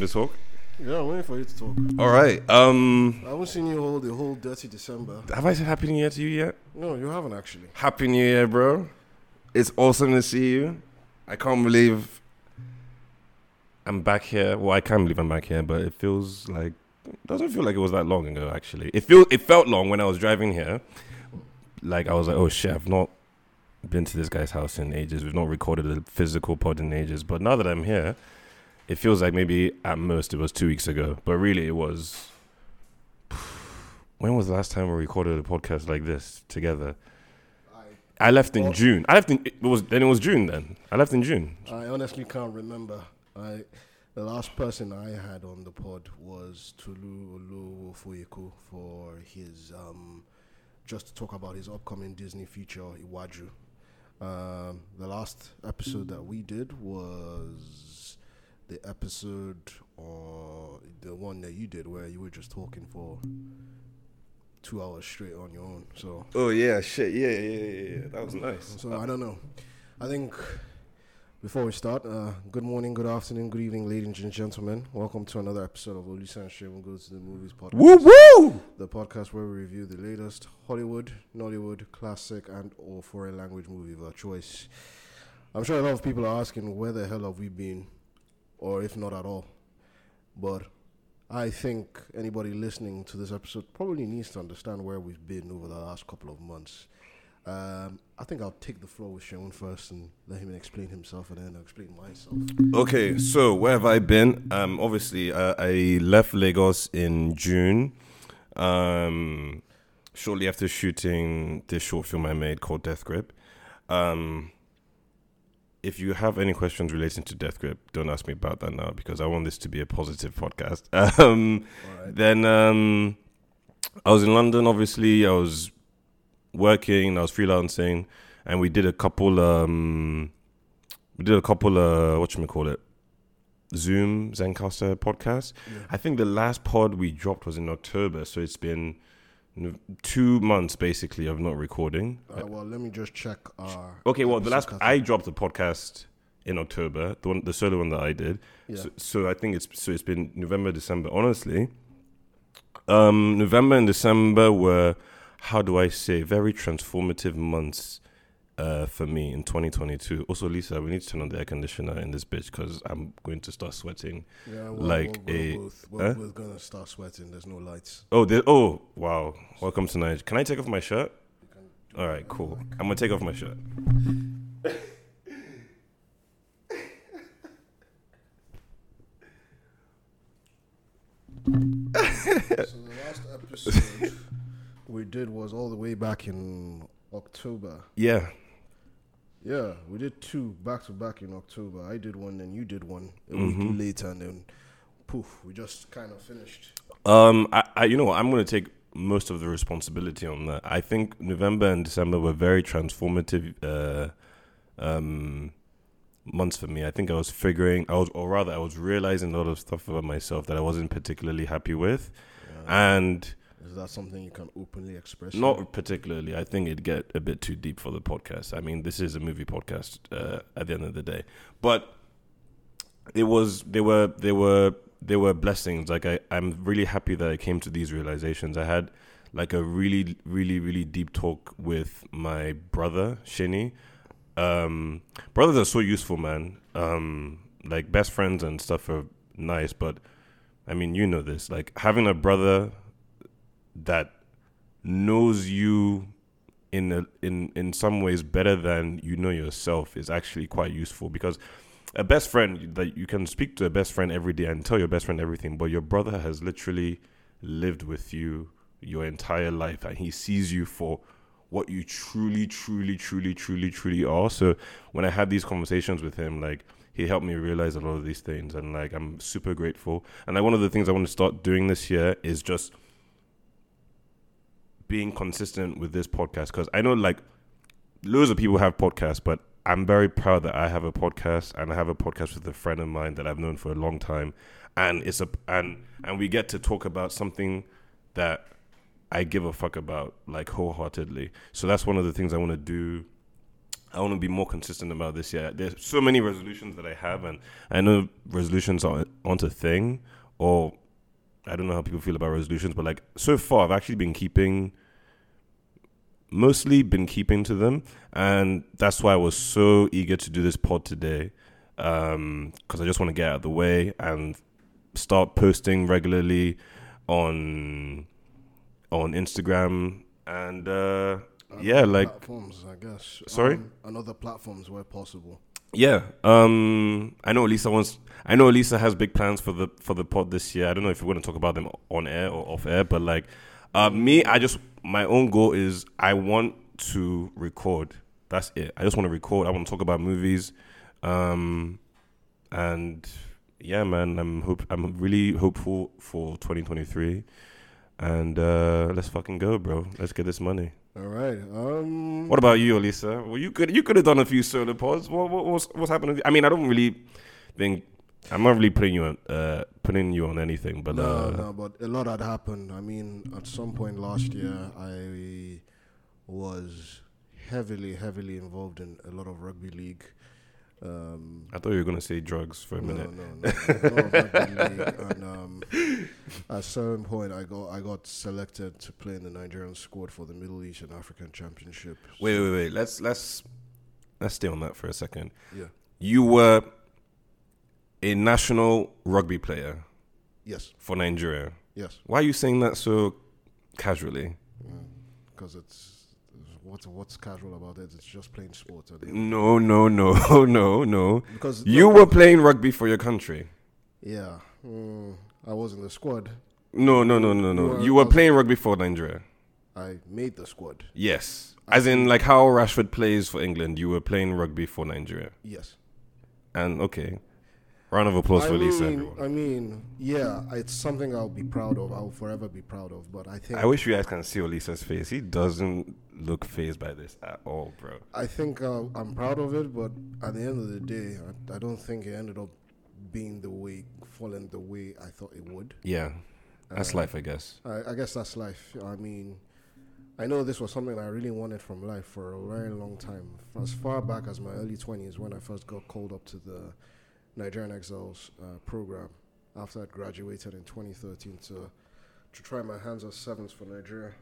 me to talk? Yeah, I'm waiting for you to talk. All right. Um, I haven't seen you all the whole dirty December. have I said Happy New Year to you yet? No, you haven't actually. Happy New Year, bro. It's awesome to see you. I can't believe I'm back here. Well, I can't believe I'm back here, but it feels like doesn't feel like it was that long ago. Actually, it feel it felt long when I was driving here. Like I was like, oh shit, I've not been to this guy's house in ages. We've not recorded a physical pod in ages. But now that I'm here, it feels like maybe at most it was two weeks ago. But really, it was. When was the last time we recorded a podcast like this together? I left in Well- June. I left in it was then it was June then. I left in June. I honestly can't remember. I the last person I had on the pod was Tulu Olufoyeku for his um just to talk about his upcoming Disney feature Iwaju. Um, the last episode that we did was the episode or the one that you did where you were just talking for two hours straight on your own. So Oh yeah, shit. Yeah, yeah, yeah, yeah. That was nice. So I don't know. I think before we start, uh, good morning, good afternoon, good evening, ladies and gentlemen. Welcome to another episode of Olisa and Sherwin Goes to the Movies podcast. Woo woo! The podcast where we review the latest Hollywood, Nollywood, classic, and or foreign language movie of our choice. I'm sure a lot of people are asking where the hell have we been, or if not at all. But I think anybody listening to this episode probably needs to understand where we've been over the last couple of months. Um, I think I'll take the floor with Sean first and let him explain himself, and then I'll explain myself. Okay, so where have I been? Um, obviously, uh, I left Lagos in June. Um, shortly after shooting this short film I made called Death Grip. Um, if you have any questions relating to Death Grip, don't ask me about that now because I want this to be a positive podcast. Um, right. Then um, I was in London. Obviously, I was working. I was freelancing, and we did a couple. Um, we did a couple. Uh, what you call it? Zoom Zencastr podcast. Yeah. I think the last pod we dropped was in October, so it's been two months basically of not recording. Uh, well, let me just check our. Okay, well, the last I dropped the podcast in October, the one, the solo one that I did. Yeah. So, so I think it's so it's been November, December. Honestly, um, November and December were how do I say very transformative months uh, for me in 2022. Also, Lisa, we need to turn on the air conditioner in this bitch because I'm going to start sweating. Yeah, well, like we're, a- we're, both, we're, huh? we're gonna start sweating. There's no lights. Oh, there, oh, wow! Welcome to Nigeria. Can I take off my shirt? All right, cool. I'm gonna take off my shirt. so the last episode we did was all the way back in October. Yeah, Yeah, we did two back to back in October. I did one, then you did one a Mhm. week later, and then poof, we just kind of finished. Um, I, I, you know what? I'm going to take most of the responsibility on that. I think November and December were very transformative uh, um, months for me. I think I was figuring, I was, or rather, I was realizing a lot of stuff about myself that I wasn't particularly happy with, and Is that something you can openly express? not particularly. I think it'd get a bit too deep for the podcast. I mean, this is a movie podcast uh, at the end of the day, but it was they were they were they were blessings. Like I, I'm really happy that I came to these realizations. I had like a really really really deep talk with my brother Shini. Um, brothers are so useful, man. Um, like best friends and stuff are nice, but I mean, you know this. Like having a brother that knows you in a, in in some ways better than you know yourself is actually quite useful because a best friend that you can speak to a best friend every day and tell your best friend everything, but your brother has literally lived with you your entire life and he sees you for what you truly, truly, truly, truly, truly are. So when I had these conversations with him, like he helped me realize a lot of these things and like I'm super grateful. And like one of the things I want to start doing this year is just being consistent with this podcast because I know like loads of people have podcasts, but I'm very proud that I have a podcast and I have a podcast with a friend of mine that I've known for a long time, and it's a and and we get to talk about something that I give a fuck about like wholeheartedly. So that's one of the things I want to do I want to be more consistent about this year. There's so many resolutions that I have, and I know resolutions aren't, aren't a thing, or I don't know how people feel about resolutions, but like so far, I've actually been keeping, mostly been keeping to them, and that's why I was so eager to do this pod today, because I just want to get out of the way and start posting regularly on on Instagram and uh, yeah, like platforms, I guess. Sorry? Um, and other platforms where possible. Yeah. Um I know Elisa wants I know Elisa has big plans for the for the pod this year. I don't know if we're gonna talk about them on air or off air, but like uh me, I just my own goal is I want to record. That's it. I just want to record. I want to talk about movies. Um and yeah, man, I'm hope I'm really hopeful for 2023. And uh let's fucking go, bro. Let's get this money. All right. Um, What about you, Elisa? Well, you could you could have done a few solo pods. What, what what's what's happening? I mean, I don't really think I'm not really putting you on uh putting you on anything, but no, uh, no, but a lot had happened. I mean, at some point last year, I was heavily, heavily involved in a lot of rugby league. Um, I thought you were gonna say drugs for a no, minute. no, no, a lot of rugby league, and um, at a certain point, I got I got selected to play in the Nigerian squad for the Middle East and African Championship. Wait, wait, wait. Let's let's let's stay on that for a second. Yeah. You were a national rugby player Yes. for Nigeria. Yes. Why are you saying that so casually? Because it's what's what's casual about it? It's just playing sports. No, no, no, no, no. Because You were playing rugby for your country. yeah. Mm, I was in the squad. No, no, no, no, no. You were playing rugby for Nigeria. I made the squad. Yes. As in, like how Rashford plays for England, you were playing rugby for Nigeria. Yes. And okay, round of applause I for Lisa. Everyone. I mean, yeah, it's something I'll be proud of. I'll forever be proud of. But I think I wish you guys can see Olisa's face. He doesn't look phased by this at all, bro. I think uh, I'm proud of it. But at the end of the day, I, I don't think it ended up being the way, falling the way I thought it would. Yeah, that's Uh, life, I guess. I, I guess that's life. I mean, I know this was something I really wanted from life for a very long time. As far back as my early 20s, when I first got called up to the Nigerian Exiles uh, program after I'd graduated in 2013 to to try my hands as sevens for Nigeria.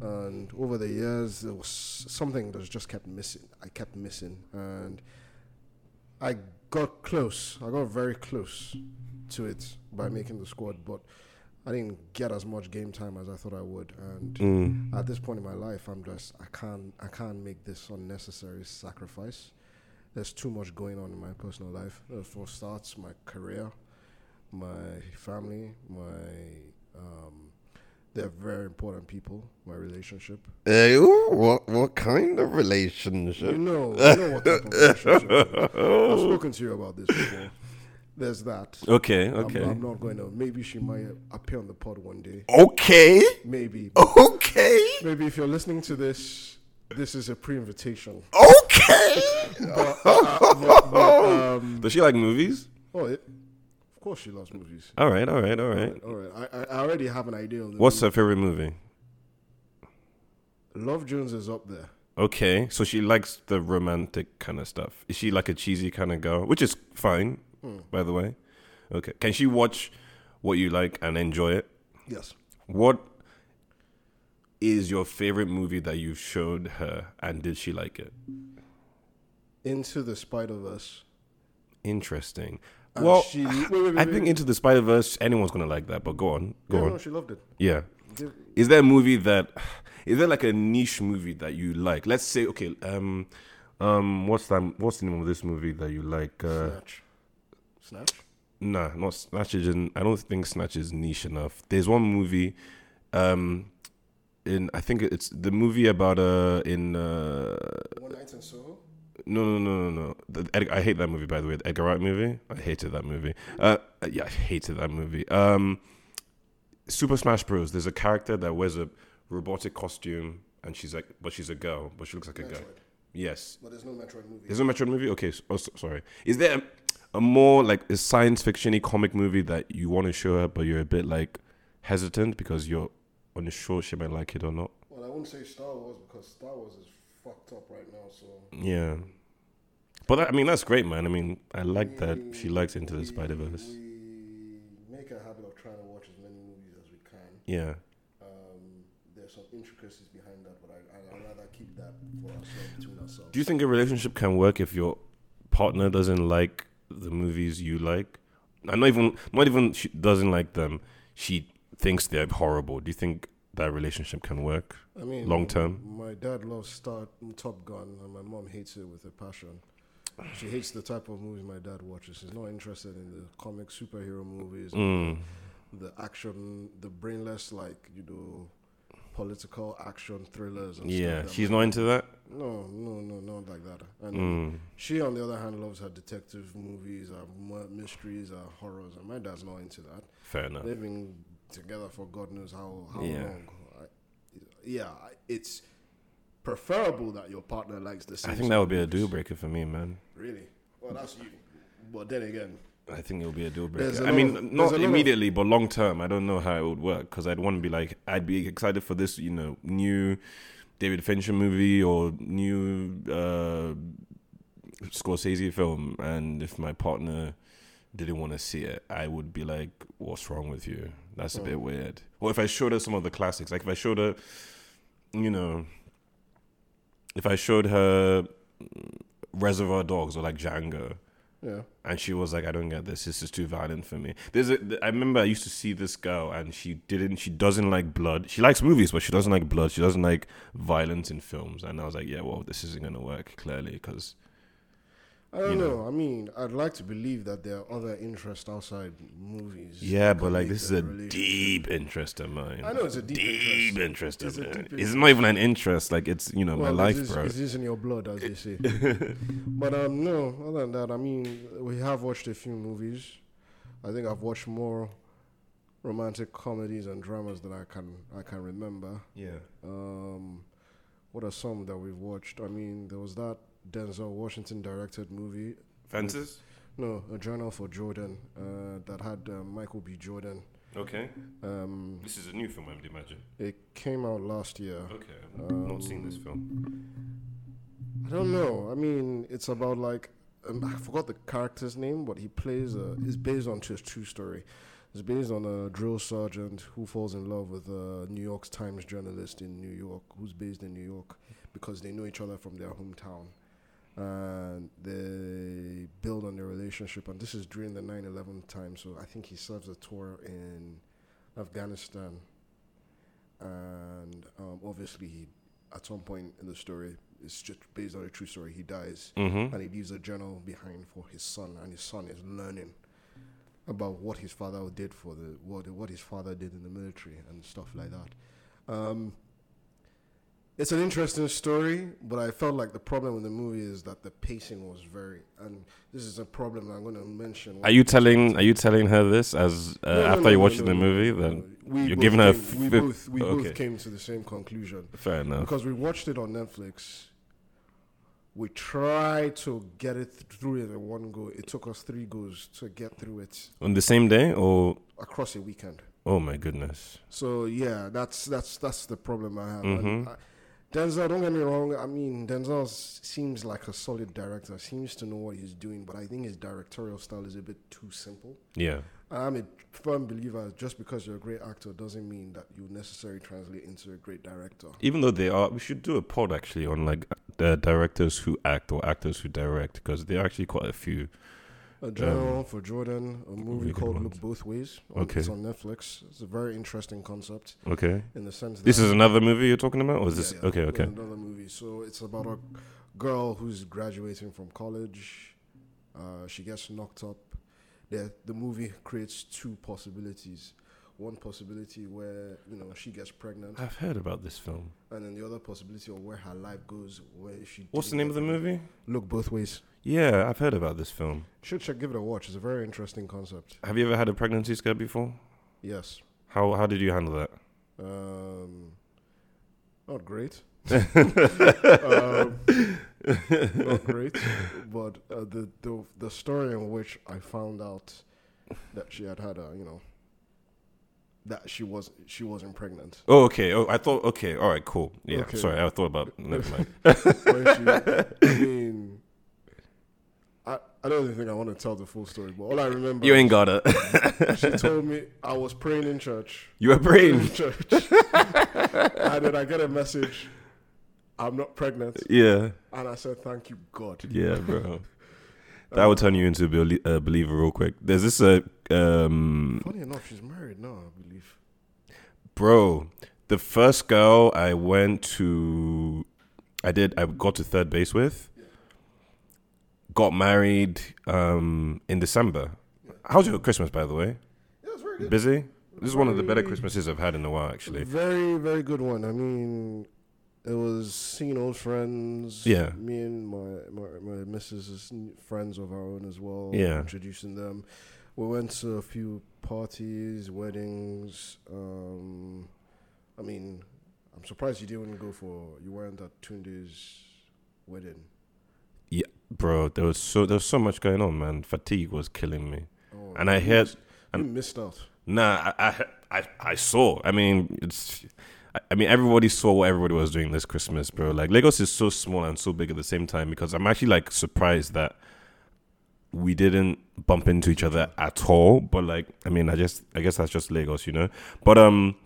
And over the years, there was something that just kept missing. I kept missing, and I got close. I got very close to it by making the squad, but I didn't get as much game time as I thought I would. And Mm. at this point in my life, I'm just I can't I can't make this unnecessary sacrifice. There's too much going on in my personal life. Uh, For starts, my career, my family, my um, they're very important people. My relationship. Hey, what what kind of You relationship? know, you know what type of relationship. I've spoken to you about this before. There's that. Okay, I'm- okay, I'm, not going to. Maybe she might appear on the pod one day. okay, Maybe. okay, Maybe if you're listening to this, this is a pre-invitation. okay. But, uh, but, but, um, Does she like movies? oh, it, of course she loves movies. All right, all right, all right. All right, I, I- I already have an idea. Of the What's movie. her favorite movie? Love Jones is up there. Okay, so she likes the romantic kind of stuff. Is she like a cheesy kind of girl, which is fine, Hmm. by the way? Okay, can she watch what you like and enjoy it? Yes. What is your favorite movie that you showed her, and did she like it? Into the Spider Verse. Interesting. And well, she, wait, wait, wait, I think Into the Spider Verse, anyone's gonna like that. But go on, go yeah, on. no, she loved it. Yeah. Is there a movie that is there like a niche movie that you like? Let's say okay, um um what's that what's the name of this movie that you like? Uh Snatch. Snatch. nah, not Snatch isn't I don't think Snatch is niche enough. There's one movie um in I think it's the movie about uh in uh One Night in Soho. No no no no no. The, Ed, I hate that movie by the way. The Edgar Wright movie? I hated that movie. Uh yeah I hated that movie. Um Super Smash Bros. There's a character that wears a robotic costume and she's like but she's a girl but she looks like a girl. Yes. But there's no Metroid movie. there's no Metroid movie? Okay so, oh, so- sorry. Is there a, a more like a science fiction-y comic movie that you want to show her but you're a bit like hesitant because you're unsure she might like it or not? Well, I wouldn't say Star Wars because Star Wars is fucked up right now. So Yeah. But I mean, that's great, man. I mean, I like that she likes Into the Spider Verse. We make a habit of trying to watch as many movies as we can. Yeah. Um, there's some intricacies behind that, but I, I, I'd rather keep that for ourselves between ourselves. Do you think a relationship can work if your partner doesn't like the movies you like? And not even, not even she doesn't like them. She thinks they're horrible. Do you think that relationship can work? I mean, long term? My dad loves Star Top Gun, and my mom hates it with a passion. She hates the type of movies my dad watches. She's not interested in the comic superhero movies, Mm. the action, the brainless, like you know, political action thrillers. And Yeah, she's not into that. No, no, no, not like that. And Mm. she, on the other hand, loves her detective movies, her mysteries, her horrors, and my dad's not into that. Fair enough. They've been together for God knows how, how Yeah. long. I, yeah, it's preferable that your partner likes the same. I think that would be a deal breaker for me, man. Really? Well, that's you. But then again, I think it would be a deal breaker. a I mean, of- not lot of- immediately, but long term. I don't know how it would work because I'd want to be like, I'd be excited for this, you know, new David Fincher movie or new uh, Scorsese film, and if my partner didn't want to see it, I would be like, "What's wrong with you? That's a bit weird." Or if I showed her some of the classics, like if I showed her, you know, if I showed her mm, Reservoir Dogs or like Django, yeah. and she was like, "I don't get this. This is too violent for me." There's a. I remember I used to see this girl, and she didn't. She doesn't like blood. She likes movies, but she doesn't like blood. She doesn't like violence in films. And I was like, "Yeah, well, this isn't gonna work clearly because I don't You know. know. I mean, I'd like to believe that there are other interests outside movies. yeah, but like this is a deep interest of mine. I know it's a deep, deep interest. interest It's of a mine. It's interest. not even an interest. Like it's you know Well, my life, it's, bro. It's in your blood, as they say. but um, no. Other than that, I mean, we have watched a few movies. I think I've watched more romantic comedies and dramas than I can I can remember. yeah. Um, what are some that we've watched? I mean, there was that Denzel Washington directed movie. Fences. No, a journal for Jordan uh, that had uh, Michael B. Jordan. Okay. Um, This is a new film, I would imagine. it came out last year. Okay. I've not seen Um, this film. I don't know. I mean, it's about like um, I forgot the character's name, but he plays. A, it's based on his true story. It's based on a drill sergeant who falls in love with a New York Times journalist in New York, who's based in New York, because they know each other from their hometown, and they build on their relationship. And this is during the 9/11 time, so I think he serves a tour in Afghanistan, and um, obviously he, at some point in the story, it's just based on a true story. He dies, Mm-hmm. and he leaves a journal behind for his son, and his son is learning about what his father did for the what what his father did in the military and stuff like that. Um, it's an interesting story, but I felt like the problem with the movie is that the pacing was very, and this is a problem I'm going to mention. Are you telling? Are you telling her this as uh, No, no, after no, you're watching the movie? Then. You're giving her came- we both we okay. both came to the same conclusion fair enough. because we watched it on Netflix. We tried to get it through it in one go. It took us three goes to get through it On the same day, or across a weekend. oh my goodness, So yeah, that's that's that's the problem I have. Mhm. I, Denzel, don't get me wrong. I mean, Denzel seems like a solid director. Seems to know what he's doing, but I think his directorial style is a bit too simple. yeah, I'm a firm believer. Just because you're a great actor doesn't mean that you necessarily translate into a great director. even though they are, we should do a pod actually on like the directors who act or actors who direct because there are actually quite a few. A Journal for Jordan, a movie Um, called ones. Look Both Ways. On, Okay. It's on Netflix. It's a very interesting concept Okay, in the sense that this is another movie you're talking about, or is Yeah, this yeah, okay? Okay, Another movie. So it's about a girl who's graduating from college. Uh, she gets knocked up. The the movie creates two possibilities. One possibility where you know she gets pregnant, I've heard about this film. and then the other possibility of where her life goes. Where she What's the name of the movie? Look both ways. Yeah, I've heard about this film. Should check, give it a watch. It's a very interesting concept. Have you ever had a pregnancy scare before? Yes. How how did you handle that? Um, not great. um, not great. But uh, the, the the story in which I found out that she had had a you know that she was she wasn't pregnant. Oh, okay. Oh, I thought. Okay, all right, cool. Yeah, Okay. sorry, I thought about. Never mind. She, I mean, I, don't even think I want to tell the full story, but all I remember, you ain't got it. she told me I was praying in church, you were praying. in church, and then I get a message, I'm not pregnant, Yeah, and I said, thank you, God. yeah, bro. That would turn you into a belie- a believer real quick. There's this uh, um, Funny enough, she's married now, I believe. bro. The first girl I went to, I did. I got to third base with. Got married um in December. How's your Christmas, by the way? Yeah, it's very good. Busy. This is one of the better Christmases I've had in a while, actually. Very, very good one. I mean, it was seeing old friends. Yeah. Me and my my, my missus' friends of our own as well. Yeah. Introducing them. We went to a few parties, weddings. Um, I mean, I'm surprised you didn't go for you weren't at Tunde's wedding. Bro, there was so there was so much going on, man. Fatigue was killing me. Oh, And I heard- missed- you missed out. Nah, I, I, I, I saw. I mean, it's. I- I mean, everybody saw what everybody was doing this Christmas, bro. Like Lagos is so small and so big at the same time because I'm actually like surprised that we didn't bump into each other at all. But like, I mean, I just, I guess that's just Lagos, you know. But um,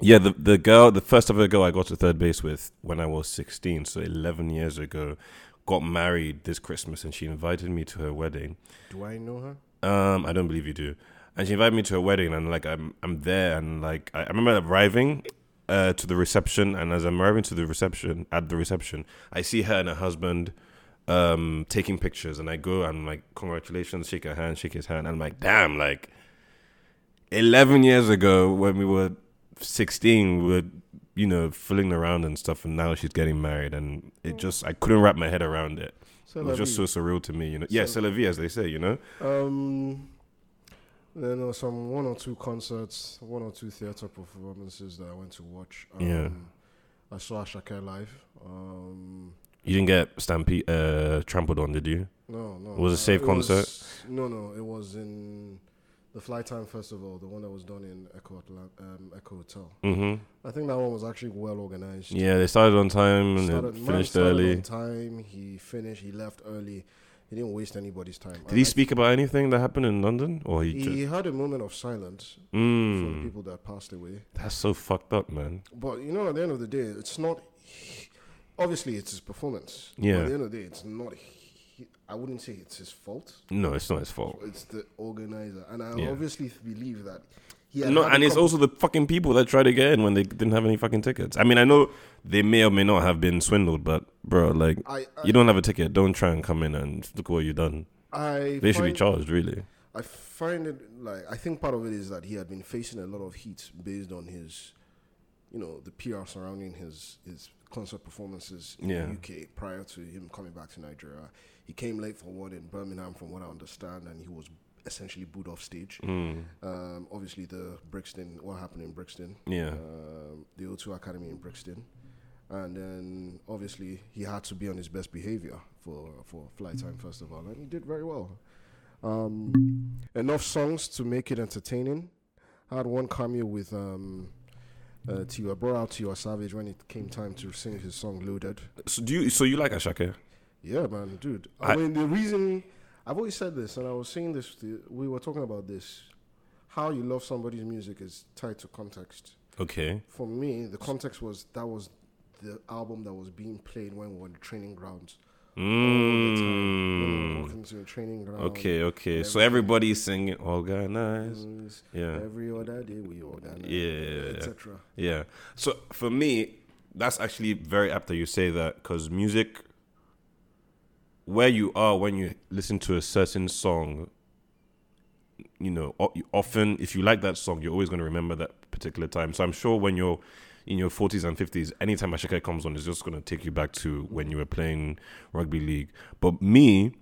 yeah, the the girl, the first ever girl I got to third base with when I was 16, so 11 years ago, got married this Christmas, and she invited me to her wedding. Do I know her? Um, I don't believe you do. And she invited me to her wedding, and like I'm, I'm there, and like I, I remember arriving uh, to the reception, and as I'm arriving to the reception, at the reception, I see her and her husband um taking pictures, and I go and like congratulations, shake her hand, shake his hand, and I'm like, damn, like eleven years ago when we were sixteen, we were you know fooling around and stuff, and now she's getting married, and it just I couldn't wrap my head around it. So It was just so surreal to me, you know. Yeah, c'est la vie, as they say, you know. Um, then there were some one or two concerts, one or two theater performances that I went to watch. Um, Yeah. I saw Asake live. Um, You didn't get Stampede uh, trampled on, did you? no, no. It Was it a safe concert? was- no, no. It was in the Flytime Festival, the one that was done in Eko, um, Eko Hotel. Mm-hmm. I think that one was actually well organized. Yeah, they started on time and Started- finished started early. On time. He finished. He left early. He didn't waste anybody's time. Did he speak about anything that happened in London, or he, He just? had a moment of silence for the Mm, people that passed away. that's so fucked up, man. But you know, at the end of the day, it's not. Obviously, it's his performance. Yeah. at the end of the day, it's not. I wouldn't say it's his fault. No, it's not his fault. It's the organizer, and I Yeah. obviously believe that. He No, and it's also the fucking people that tried to get in when they didn't have any fucking tickets. I mean, I know they may or may not have been swindled, but bro, like, I, I, you don't have a ticket, don't try and come in and look what you've done. I They should be charged, really. I find it like I think part of it is that he had been facing a lot of heat based on his, you know, the PR surrounding his his concert performances in Yeah. the UK prior to him coming back to Nigeria. He came late for one in Birmingham, from what I understand, and he was essentially booed off stage. Mm, Um, obviously, the Brixton, what happened in Brixton, yeah. um, the O2 Academy in Brixton, and then obviously he had to be on his best behavior for for Flytime First of all, and he did very well. Um, enough songs to make it entertaining. I had one cameo with um, uh, Tiwa, brought out Tiwa Savage when it came time to sing his song "Loaded." So do you? So you like Asake? Yeah, man, dude. I, I- mean, the reason I've always said this, and I was saying this, to, we were talking about this. How you love somebody's music is tied to context. Okay. For me, the context was that was the album that was being played when we were in the training grounds. All the we were Mm. the training ground. Okay, okay. So everybody's singing organized. Yeah. Every other day we organize. Yeah. Etc. Yeah. So for me, that's actually very apt that you say that because music, where you are when you listen to a certain song, you know, often if you like that song, you're always going to remember that particular time. So I'm sure when you're in your 40s and 50s, anytime Asake comes on, it's just going to take you back to when you were playing rugby league. But me,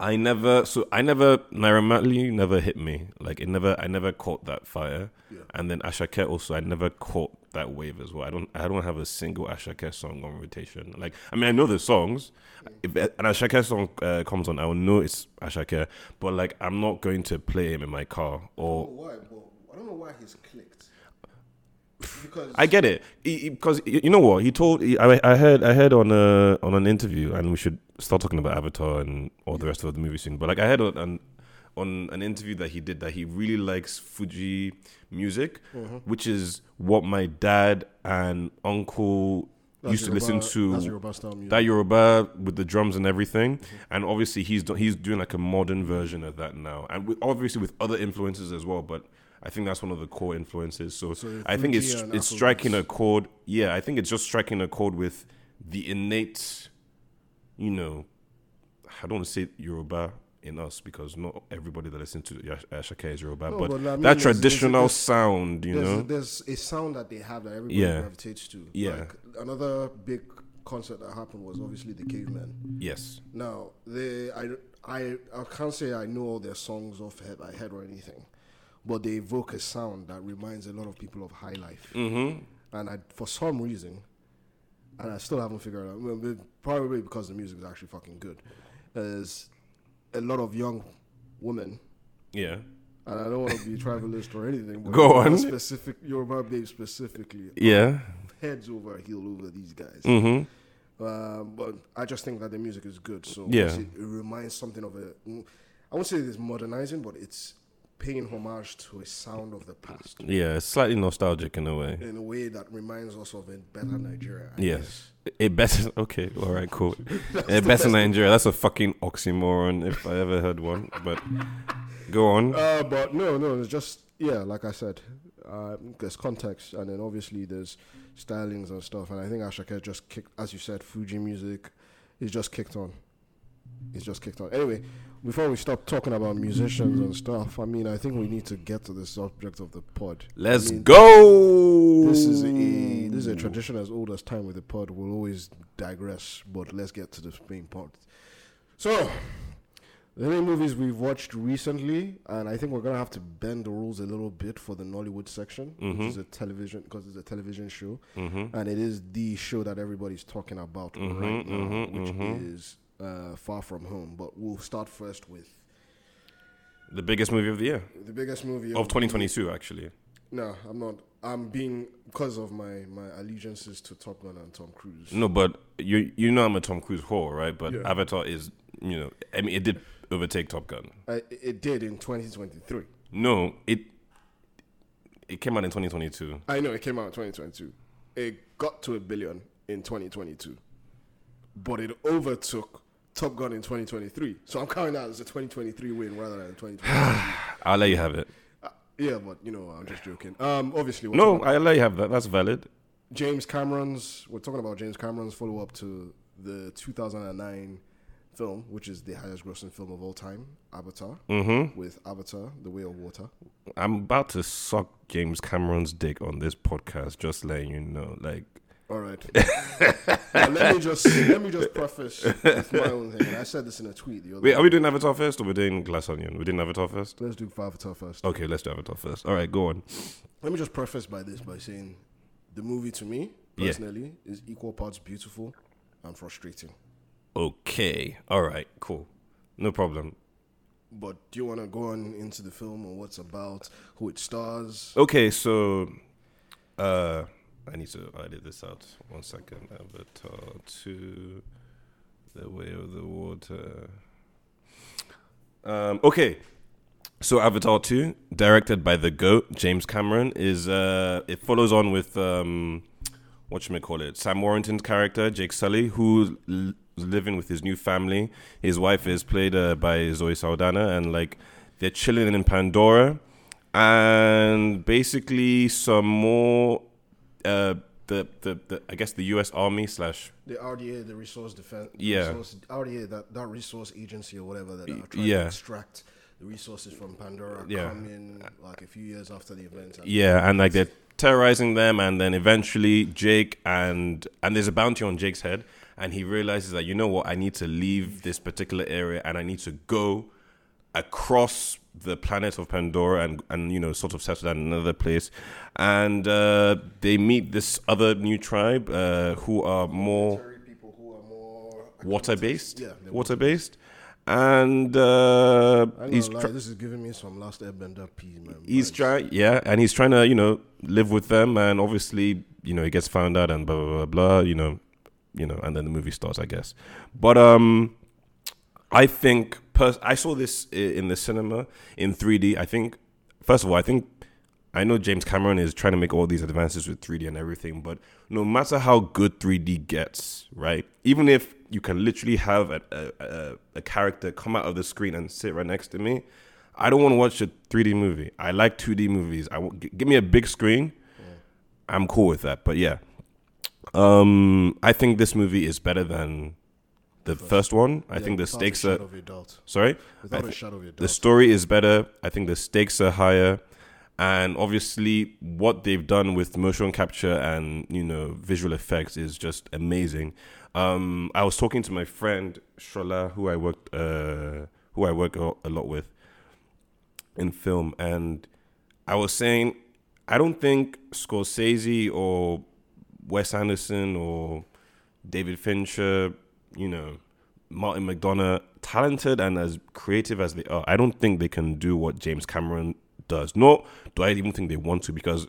I never, so I never, Naira Marley never hit me. Like it never, I never caught that fire. Yeah. And then Asake also, I never caught that wave as well. I don't, I don't have a single Asake song on rotation. Like, I mean, I know the songs. If an Asake song uh, comes on, I will know it's Asake. But like, I'm not going to play him in my car I or don't know why, but I don't know why he's clicked. Because I get it because you know what he told. He, I, I heard I heard on a on an interview, and we should start talking about Avatar and all the rest of the movie soon. But like I heard on an, on an interview that he did that he really likes Fuji music, Mm-hmm. which is what my dad and uncle that's used to Yoruba- listen to. That's Yoruba style music. that Yoruba with the drums and everything, and obviously he's do- he's doing like a modern version of that now, and with, obviously with other influences as well. But I think that's one of the core influences. So, So I think it's it's striking a chord. Yeah, I think it's just striking a chord with the innate, you know, I don't want to say Yoruba in us because not everybody that listens to Asake is Yoruba, No, but, but I mean, that there's- there's- traditional there's- sound, you there's, know. there's a sound that they have that everybody Yeah. gravitates to. Yeah. Like another big concert that happened was obviously the Cavemen. yes. Now, they, I, I, I can't say I know all their songs off head by head or anything, but they evoke a sound that reminds a lot of people of High Life. Mm-hmm. And I, for some reason, and I still haven't figured it out, probably because the music is actually fucking good, there's a lot of young women Yeah. and I don't want to be tribalist or anything. But Go on. Specific Yoruba babes specifically. Yeah. Heads over heel over these guys. Mm-hmm. Um, but I just think that the music is good. So Yeah. it, reminds something of a. I won't say it's modernizing, but it's paying homage to a sound of the past Yeah, it's slightly nostalgic in a way. in a way that reminds us of a better Nigeria. I Yes. A better okay, all right, cool. A better Nigeria. That's a fucking oxymoron if I ever heard one. But go on. Uh, but no, no, it's just yeah, like I said, uh, there's context, and then obviously there's stylings and stuff. And I think Asake just kicked, as you said, Fuji music is just kicked on. It's just kicked on. Anyway, before we stop talking about musicians and stuff, I mean, I think we need to get to the subject of the pod. Let's I mean, go. This is a this is a tradition as old as time with the pod. We'll always digress, but let's get to the main part. So, the main movies we've watched recently, and I think we're gonna have to bend the rules a little bit for the Nollywood section, which is a television because it's a television show, Mm-hmm. and it is the show that everybody's talking about Mhm, right now, mhm, which mhm. is uh, Far From Home. But we'll start first with The biggest movie of the year the biggest movie of the 2022, actually. No, I'm not. I'm being because of my my allegiances to Top Gun and Tom Cruise. No, but you you know I'm a Tom Cruise whore, right? But Yeah. Avatar is you know I mean it did overtake Top Gun. I, it did in 2023. No, it it came out in 2022. I know it came out in 2022. It got to a billion in 2022, but it overtook Top Gun in 2023. So I'm counting that as a 2023 win rather than a 2023. I'll let you have it. Uh, yeah, but you know, I'm just joking. Um, obviously, No, I'll let you have that. That's valid. James Cameron's. We're talking about James Cameron's follow up to the 2009 film, which is the highest grossing film of all time, Avatar, Mm-hmm. with Avatar: The Way of Water. I'm about to suck James Cameron's dick on this podcast. Just letting you know, like. All right. Now, let me just let me just preface with my own thing. And I said this in a tweet the other. Wait, day. are we doing Avatar first or we're doing Glass Onion? We're doing Avatar first? Let's do Avatar first. Okay, let's do Avatar first. All right, go on. Let me just preface by this by saying, the movie to me Yeah. personally is equal parts beautiful and frustrating. Okay. All right, cool. No problem. But do you want to go on into the film or what's about, who it stars? Okay, so uh I need to edit this out. One second. Avatar 2 The Way of the Water. Um okay. So Avatar 2, directed by the GOAT, James Cameron, is uh it follows on with um what you may call it, Sam Worthington's character, Jake Sully, who l- living with his new family. His wife is played uh, by Zoe Saldana, and like they're chilling in Pandora, and basically some more. Uh, the, the, the I guess the U.S. Army slash The RDA, the Resource Defense. Yeah. Resource, RDA, that, that resource agency or whatever that are trying yeah. to extract the resources from Pandora Yeah. come in like a few years after the event. and- Yeah, and like they're terrorizing them, and then eventually Jake and and there's a bounty on Jake's head, and he realizes that you know what, I need to leave this particular area, and I need to go across the planet of Pandora, and and you know sort of settle down in another place, and uh, they meet this other new tribe uh, who are more Military people who are more water based Yeah, water based and uh, he's lie, this is giving me some last airbender piece, man. he's trying, yeah, and he's trying to, you know, live with them, and obviously, you know, he gets found out, and blah blah blah, blah you know, you know, and then the movie starts, I guess. But um, I think pers- I saw this in the cinema in 3D. I think, first of all, I think I know James Cameron is trying to make all these advances with 3D and everything, but no matter how good 3D gets, right? Even if you can literally have a, a, a, a character come out of the screen and sit right next to me, I don't want to watch a 3D movie. I like 2D movies. I give me a big screen. I'm cool with that. But yeah, um, I think this movie is better than the first one. I Yeah, think the stakes are of a doubt. sorry. Without I a thi- shadow of a the story is better. I think the stakes are higher. And obviously, what they've done with motion capture and you know visual effects is just amazing. Um, I was talking to my friend Shola, who I worked, uh, who I work a lot with in film, and I was saying I don't think Scorsese or Wes Anderson or David Fincher, you know, Martin McDonagh, talented and as creative as they are, I don't think they can do what James Cameron does. Nor do I even think they want to because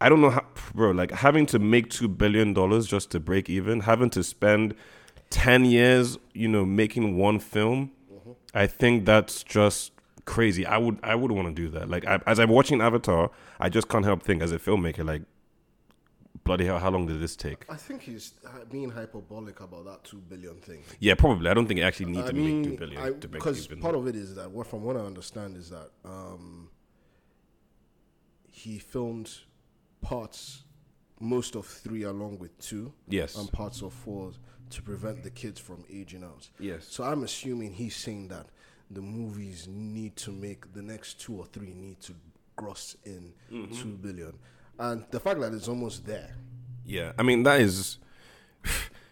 I don't know how, bro, like having to make $2 billion just to break even, having to spend 10 years, you know, making one film, I think that's just crazy. I would, I would want to do that. Like, I, as I'm watching Avatar, I just can't help think as a filmmaker, like, bloody hell, how long did this take? I think he's uh, being hyperbolic about that two billion thing. Yeah, probably. I don't think it actually needs to mean, make two billion to because part of it is that, what from what I understand, is that um, he filmed parts, most of three along with two, yes. and parts of four to prevent the kids from aging out. yes. So I'm assuming he's saying that the movies need to make the next two or three need to gross in Mm-hmm. two billion, and the fact that it's almost there. Yeah. I mean, that is.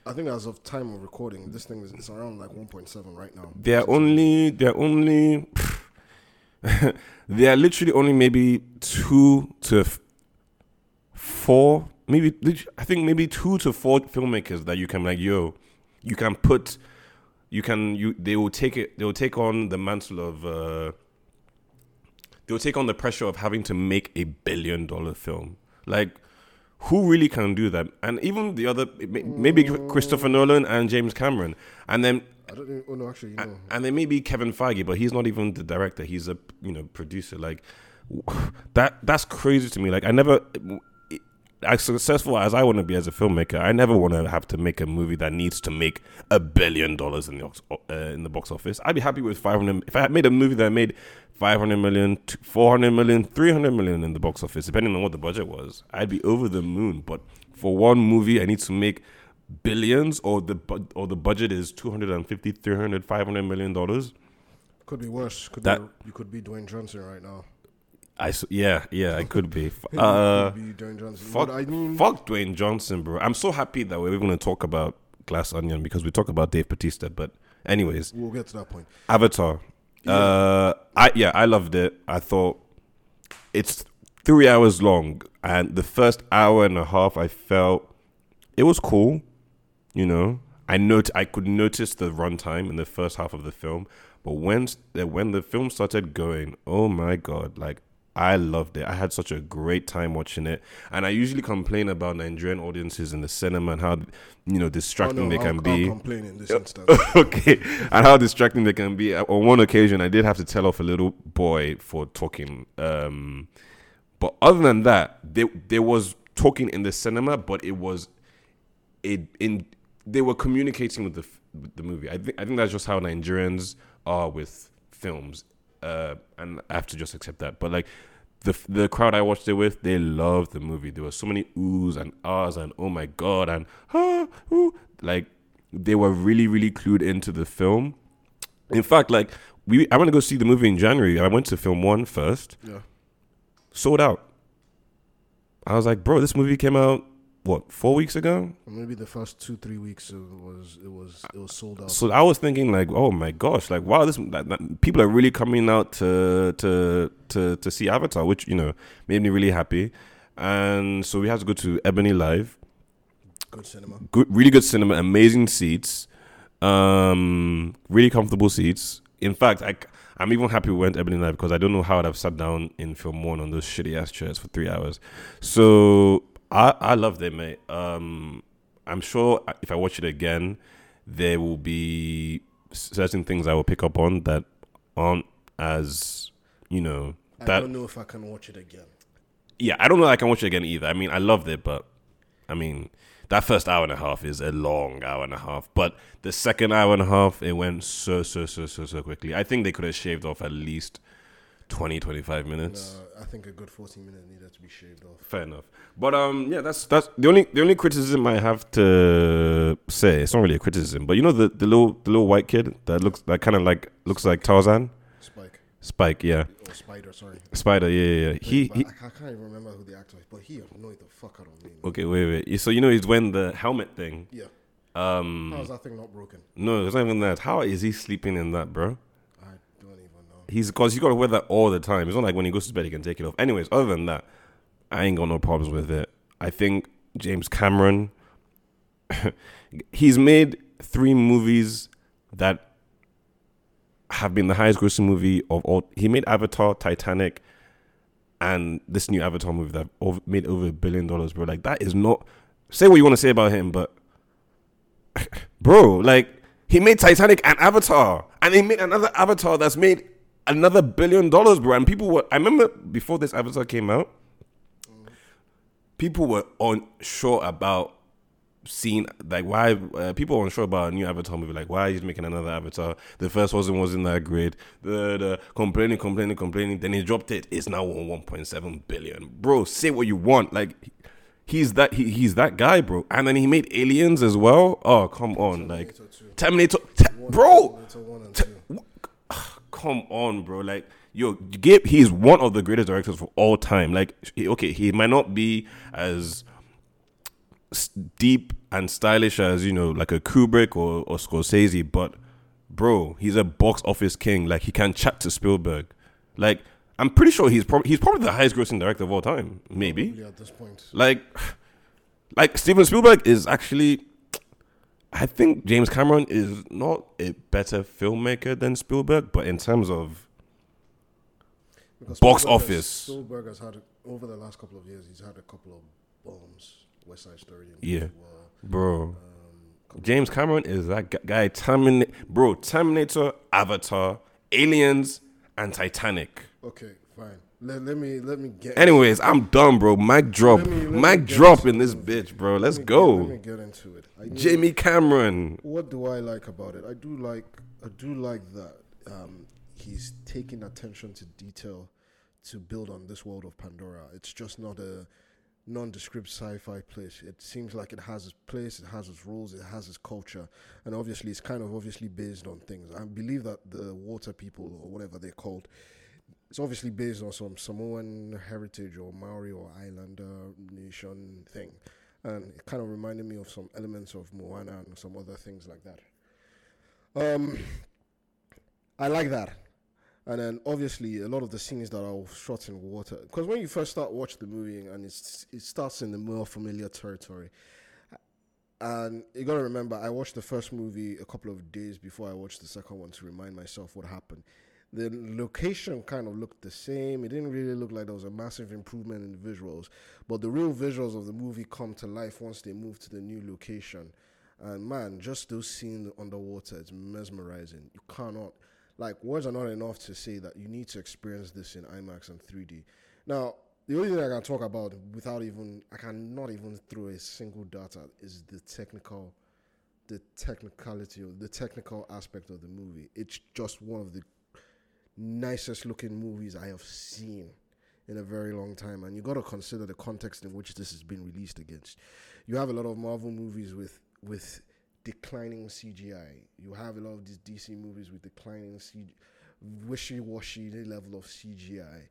I think as of time of recording, this thing is it's around like 1.7 right now. They're only. They're only. they are literally only maybe two to f- four, maybe I think maybe two to four filmmakers that you can like, yo, you can put, you can you they will take it, they will take on the mantle of, uh they will take on the pressure of having to make a billion dollar film, like. Who really can do that? And even the other, may- maybe Christopher Nolan and James Cameron, and then I don't. Even, oh no, actually, no. and then maybe Kevin Feige, but he's not even the director. He's a you know producer. Like that. That's crazy to me. Like I never, as successful as I want to be as a filmmaker, I never want to have to make a movie that needs to make a billion dollars in the uh, in the box office. I'd be happy with five hundred. If I had made a movie that made 500 million, 400 million, 300 million in the box office, depending on what the budget was, I'd be over the moon. But for one movie, I need to make billions or the or the budget is 250 300 500 million dollars Could be worse. Could That- be, you could be Dwayne Johnson right now. I yeah yeah i could be uh could be Dwayne Johnson. fuck, I mean, fuck dwayne johnson bro i'm so happy that we're even going to talk about glass onion because we talk about dave batista but anyways we'll get to that point. Avatar. Uh, I yeah, I loved it. I thought it's three hours long, and the first hour and a half, I felt it was cool. You know, I note I could notice the runtime in the first half of the film, but when when the film started going, oh my god, like. I loved it. I had such a great time watching it, and I usually complain about Nigerian audiences in the cinema and how you know Oh, distracting no, they I'll, can I'll be. complain in this instance. okay, and how distracting they can be. On one occasion, I did have to tell off a little boy for talking. Um, but other than that, there there was talking in the cinema, but it was it in they were communicating with the with the movie. I think I think that's just how Nigerians are with films, uh, and I have to just accept that. But like the the crowd I watched it with, they loved the movie. There were so many oohs and ahs and oh my god and ah ooh, like they were really really clued into the film. In fact, like we, I want to go see the movie in January. I went to film one first, yeah. sold out. I was like, bro, this movie came out what four weeks ago. Maybe the first two three weeks it was it was it was sold out. So I was thinking like, oh my gosh, like wow, this like, that- people are really coming out to to to to see Avatar, which you know made me really happy. And so we had to go to EbonyLife, Good cinema. good, really good cinema, amazing seats. Um, really comfortable seats. In fact, I, I'm even happy we went EbonyLife because I don't know how I'd have sat down in Film One on those shitty ass chairs for three hours. So I I loved it, mate. Um, I'm sure if I watch it again, there will be certain things I will pick up on that aren't as you know I don't know if I can watch it again. yeah, I don't know I can watch it again either. I mean, I loved it, but I mean, that first hour and a half is a long hour and a half. But the second hour and a half, it went so, so, so, so, so quickly. I think they could have shaved off at least 20, 25 minutes. Uh, I think a good 14 minutes needed to be shaved off. Fair enough. But um, yeah, that's that's the only the only criticism I have to say. It's not really a criticism, but you know the, the little the little white kid that looks that kind of like looks like Tarzan, Spike Spike. Yeah, or Spider, sorry. Spider. Yeah, yeah. yeah. He, he I, I can't even remember who the actor is, but he annoyed the fuck out of me. man. Okay, wait, wait. So you know he's wearing the helmet thing. Yeah. Um, How is that thing not broken? no, it's not even that. How is he sleeping in that, bro? I don't even know. He's because he's got to wear that all the time. It's not like when he goes to bed he can take it off. Anyways, other than that, I ain't got no problems with it. I think James Cameron, he's made three movies that have been the highest grossing movie of all. He made Avatar, Titanic, and this new Avatar movie that ov- made over a billion dollars, bro. Like that is not. Say what you want to say about him, but bro, like he made Titanic and Avatar, and he made another Avatar that's made another billion dollars, bro. And people were. I remember before this Avatar came out, people were unsure about seeing like why uh, people were unsure about a new Avatar movie. Like why he's making another Avatar? The first one wasn't that great. The, the complaining, complaining, complaining. Then he dropped it. It's now on one point seven billion, bro. Say what you want, like. He's that he, he's that guy, bro. And then he made Aliens as well. Oh, come on, like Terminator 2. Terminator, te- bro. Terminator 1 and 2. Come on, bro. Like, yo, Gabe, he's one of the greatest directors for all time. Like, okay, he might not be as deep and stylish as you know, like a Kubrick or, or Scorsese, but bro, he's a box office king. Like, he can chat to Spielberg. Like, I'm pretty sure he's probably he's probably the highest grossing director of all time. Maybe. Probably at this point. Like, like Steven Spielberg is actually. I think James Cameron is not a better filmmaker than Spielberg, but in terms of Because Box Spielberg has- office. Spielberg has had, over the last couple of years, he's had a couple of bombs. West Side Story. and Yeah. Well, bro, um, James Cameron is that guy. Terminator, bro, Terminator, Avatar, Aliens, and Titanic. okay, fine. Let, let me let me get. Anyways, I'm done, bro. Mic drop, Let me- let mic drop in this bitch, bro. let Let's me go. Get, let me get into it. I Jamie Cameron. What do I like about it? I do like I do like that um, he's taking attention to detail to build on this world of Pandora. It's just not a nondescript sci-fi place. It seems like it has its place, it has its rules, it has its culture, and obviously it's kind of obviously based on things. I believe that the water people or whatever they're called. It's obviously based on some Samoan heritage or Maori or Islander nation thing and it kind of reminded me of some elements of Moana and some other things like that. Um, I like that, and then obviously a lot of the scenes that are shot in water. Because when you first start watch the movie and it's it starts in the more familiar territory, and you gotta remember, I watched the first movie a couple of days before I watched the second one to remind myself what happened. The location kind of looked the same. It didn't really look like there was a massive improvement in the visuals, but the real visuals of the movie come to life once they move to the new location. And man, just those scenes underwater, it's mesmerizing. You cannot, like, words are not enough to say that you need to experience this in IMAX and 3D. Now, the only thing I can talk about without even, I cannot even throw a single dart at is the technical, the technicality of the technical aspect of the movie. It's just one of the nicest looking movies I have seen in a very long time. And you got to consider the context in which this has been released against. You have a lot of Marvel movies with with declining CGI. You have a lot of these DC movies with declining CG, wishy-washy level of CGI.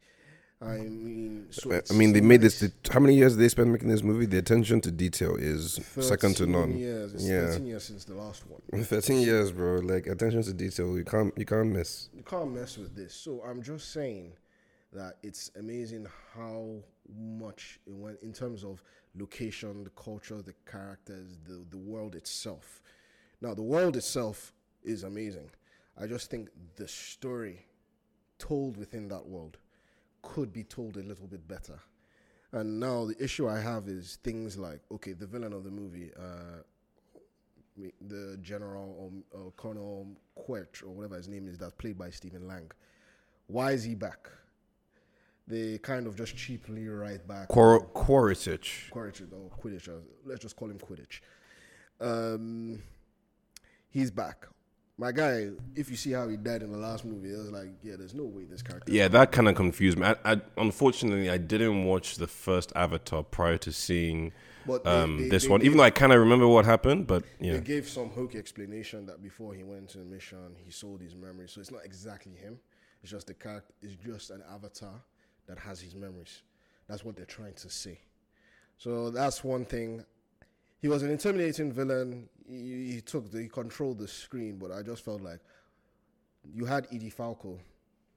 I mean, so I mean, they made this. how many years did they spend making this movie? The attention to detail is second to none. Years. It's Yeah. 13 years since the last one. Thirteen years, bro. Like attention to detail, you can't you can't miss. you can't mess with this. So I'm just saying that it's amazing how much it went in terms of location, the culture, the characters, the the world itself. Now, the world itself is amazing. I just think the story told within that world could be told a little bit better. And now the issue I have is things like okay, the villain of the movie, uh, the General or, or Colonel Quetch or whatever his name is, that's played by Stephen Lang. Why is he back? They kind of just cheaply write back. Quaritch. Quidditch or Quidditch. uh, Let's just call him Quidditch. Um, he's back. My guy, if you see how he died in the last movie, it was like, yeah, there's no way this character. Yeah, that kind of confused me. I, I unfortunately I didn't watch the first Avatar prior to seeing But they- um, they- this they one, even though I kind of remember what happened. But yeah, They gave some hokey explanation that before he went to the mission, he sold his memories. So it's not exactly him. It's just the character. It's just an avatar that has his memories. That's what they're trying to say. So that's one thing. He was an intimidating villain. He, he took the, he controlled the screen, but I just felt like you had Edie Falco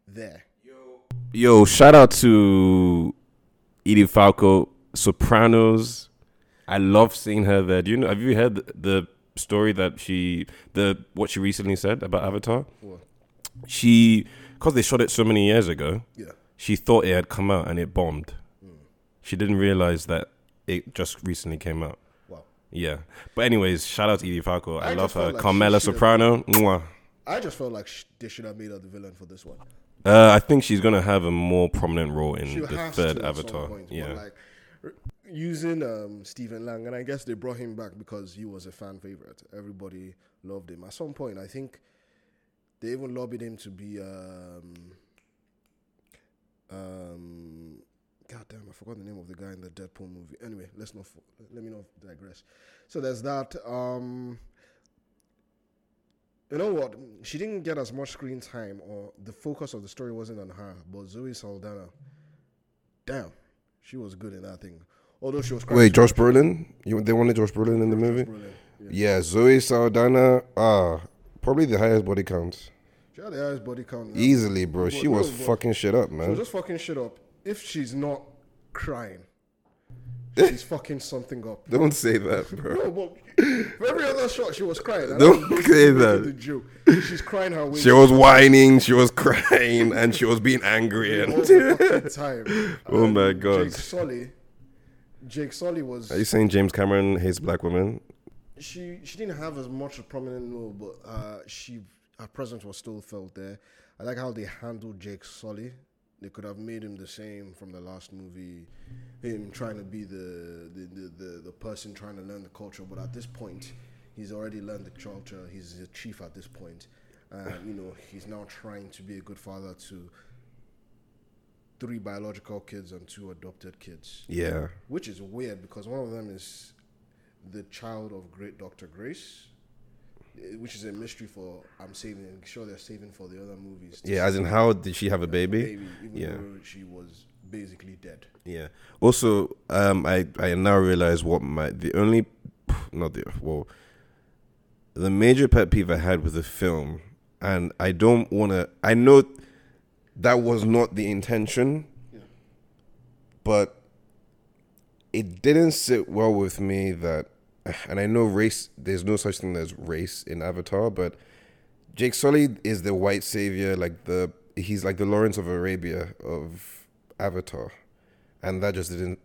there. yo, shout out to Edie Falco, Sopranos. I love seeing her there. Do you know? Have you heard the, story that she the what she recently said about Avatar? What? She because they shot it so many years ago. Yeah. she thought it had come out and it bombed. Hmm. She didn't realize that it just recently came out. Yeah. But anyways, shout out to Edie Falco. I, I love her. like Carmela Soprano. Mwah. I just felt like they should have made her the villain for this one. Uh, I think she's gonna have a more prominent role in She the third to at some Avatar. point, Yeah. like using um, Stephen Lang, and I guess they brought him back because he was a fan favorite. Everybody loved him. At some point, I think they even lobbied him to be. Um, um, God damn, I forgot the name of the guy in the Deadpool movie. Anyway, let's not. Let me not digress. So there's that. Um, you know what? She didn't get as much screen time, or the focus of the story wasn't on her. But Zoe Saldana, damn, she was good in that thing. Although she was quite Wait, Josh Brolin? You they wanted Josh Brolin in the movie? brilliant. Yeah. Yeah, Zoe Saldana. Ah, probably the highest body count. She had the highest body count. Easily, bro. She Well, was no, fucking shit up, She was man. just fucking shit up. If she's not crying, she's fucking something up. Don't say that, bro. No, but for every other shot, she was crying. Don't say that. The joke. She's crying her way She was whining, she was crying, and she was being angry. all And the fucking time. Oh my God. Jake Sully. Jake Sully was. Are you saying James Cameron hates black women? she she didn't have as much a prominent role, but uh, she her presence was still felt there. I like how they handled Jake Sully. They could have made him the same from the last movie, him trying to be the the, the, the, the person trying to learn the culture. But at this point, he's already learned the culture. He's a chief at this point, and you know he's now trying to be a good father to three biological kids and two adopted kids Yeah. which is weird because one of them is the child of great Dr. Grace, which is a mystery for I'm saving. I'm sure they're saving for the other movies. Yeah, as in how did she have a baby? baby, even Yeah. though she was basically dead. Yeah. Also, um, I I now realize what my the only not the well the major pet peeve I had with the film, and I don't want to. I know that was not the intention, Yeah. but it didn't sit well with me that. And I know race. There's no such thing as race in Avatar, but Jake Sully is the white savior, like the he's like the Lawrence of Arabia of Avatar, and that just didn't.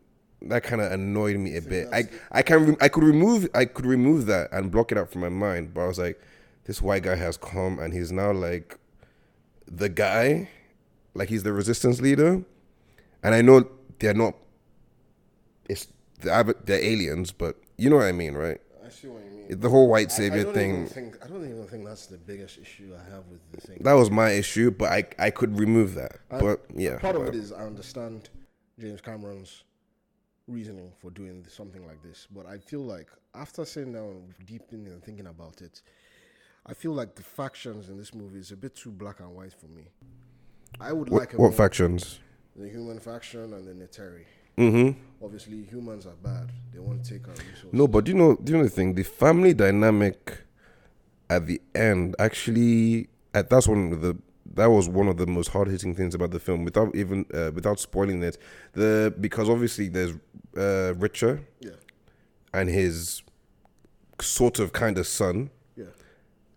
That kind of annoyed me a bit. I I can I could remove I could remove that and block it out from my mind, but I was like, this white guy has come and he's now like the guy, like he's the resistance leader, and I know they're not. It's the they're aliens, but you know what I mean, right? I see what you mean. The whole white I- I savior thing. Think, I don't even think that's the biggest issue I have with the thing. That was my issue, but I I could remove that. But yeah, Part of it whatever. I understand James Cameron's reasoning for doing something like this, but I feel like after sitting down deep in and thinking about it, I feel like the factions in this movie is a bit too black and white for me. I would like what, a what factions? the human faction and the Neytiri. Mm-hmm. Obviously, humans are bad. They want to take our resources. No, but do you know? Do you know the thing? The family dynamic at the end actually, at, that's one of the that was one of the most hard hitting things about the film. Without even uh, without spoiling it, the because obviously there's uh, Richard Yeah, and his sort of kind of son, yeah.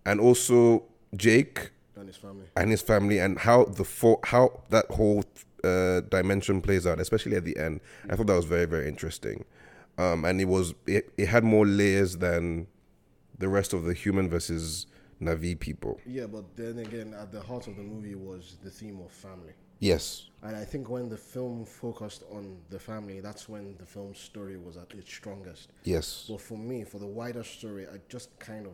and also Jake And his family. and his family and how the for, how that whole uh, dimension plays out, especially at the end. I thought that was very very interesting, um, and it was it, it had more layers than the rest of the human versus Na'vi people. Yeah, but then again, at the heart of the movie was the theme of family. Yes, And I think when the film focused on the family, that's when the film's story was at its strongest. yes, But for me, for the wider story, I just kind of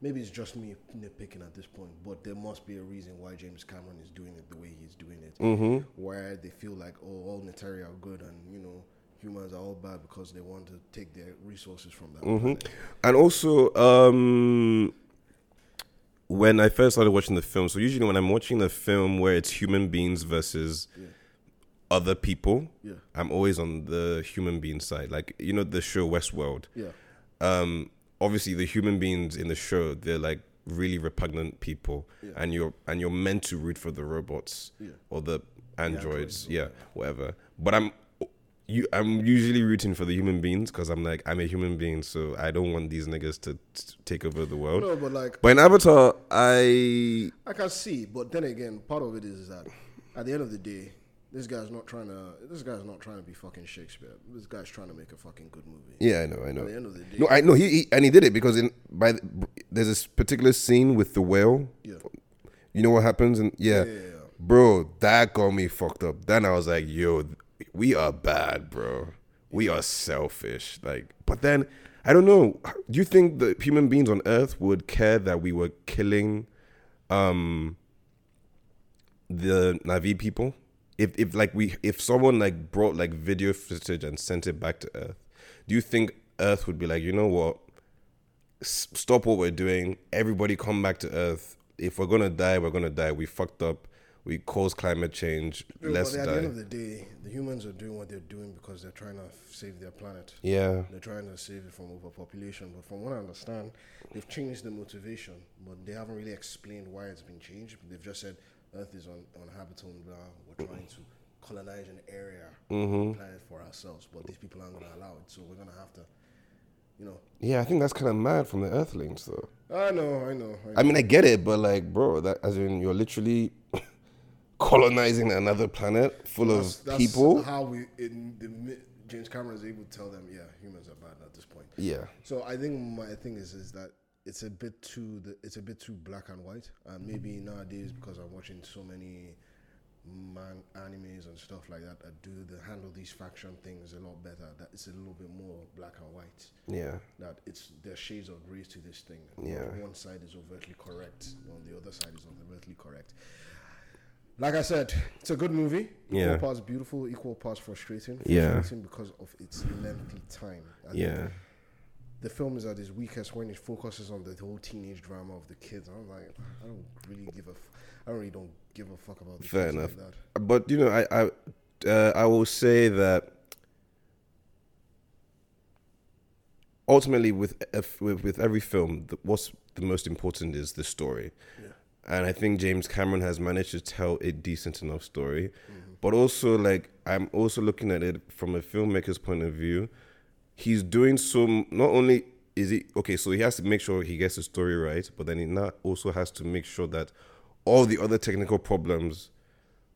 maybe it's just me nitpicking at this point, but there must be a reason why James Cameron is doing it the way he's doing it. Mm-hmm. Where they feel like oh, all Neytiri are good and you know humans are all bad because they want to take their resources from that. planet. and also um, when I first started watching the film. So usually when I'm watching a film where it's human beings versus other people, Yeah. I'm always on the human being side. Like you know the show Westworld. Yeah. um obviously the human beings in the show they're like really repugnant people. Yeah. and you're and you're meant to root for the robots Yeah. or the androids androids. or yeah whatever. But i'm you i'm usually rooting for the human beings because i'm like i'm a human being so i don't want these niggas to, t take over the world. No, but like but in avatar i I can see, but then again, part of it is that at the end of the day, this guy's not trying to. This guy's not trying to be fucking Shakespeare. This guy's trying to make a fucking good movie. yeah i know i know At the end of the day, no i know he, he and he did it because in by the, there's this particular scene with the whale yeah. you know what happens and yeah, Yeah, yeah, yeah. bro that got me fucked up then i was like yo we are bad bro we are selfish like but then i don't know do you think the human beings on earth would care that we were killing um the Na'vi people if if like we if someone like brought like video footage and sent it back to earth do you think earth would be like you know what? S- stop what we're doing. Everybody come back to earth. If we're gonna die we're gonna die. We fucked up. We caused climate change. Yeah, let's but at the end die of the day, the humans are doing what they're doing because they're trying to save their planet. yeah. They're trying to save it from overpopulation. But from what I understand, they've changed the motivation, but they haven't really explained why it's been changed. They've just said Earth is un- uninhabitable. Blah. We're trying to colonize an area Mm-hmm. planet for ourselves, but these people aren't going to allow it. So we're going to have to, you know. yeah i think that's kind of mad from the earthlings though I know, I know. I know. i mean i get it but like bro that as in you're literally colonizing another planet full That's- of that's people How we in the James Cameron is able to tell them, yeah, humans are bad at this point. yeah So I think my thing is is that it's a bit too the, it's a bit too black and white. Uh, maybe nowadays because I'm watching so many man animes and stuff like that that do the handle these faction things a lot better. That it's a little bit more black and white. yeah That it's there's shades of grey to this thing. Yeah. One side is overtly correct, on the other side is overtly correct. Like I said, it's a good movie. Equal Yeah. parts beautiful, equal parts frustrating. Yeah. Frustrating because of its lengthy time. I yeah the film is at its weakest when it focuses on the whole teenage drama of the kids. I'm like, I don't really give a, f- I really don't give a fuck about the Fair enough. like that. but you know, I I uh, I will say that ultimately, with if, with with every film, the, what's the most important is the story, Yeah. and I think James Cameron has managed to tell a decent enough story. Mm-hmm. But also, like I'm also looking at it from a filmmaker's point of view. He's doing so. Not only is he okay, so he has to make sure he gets the story right, but then he now also has to make sure that all the other technical problems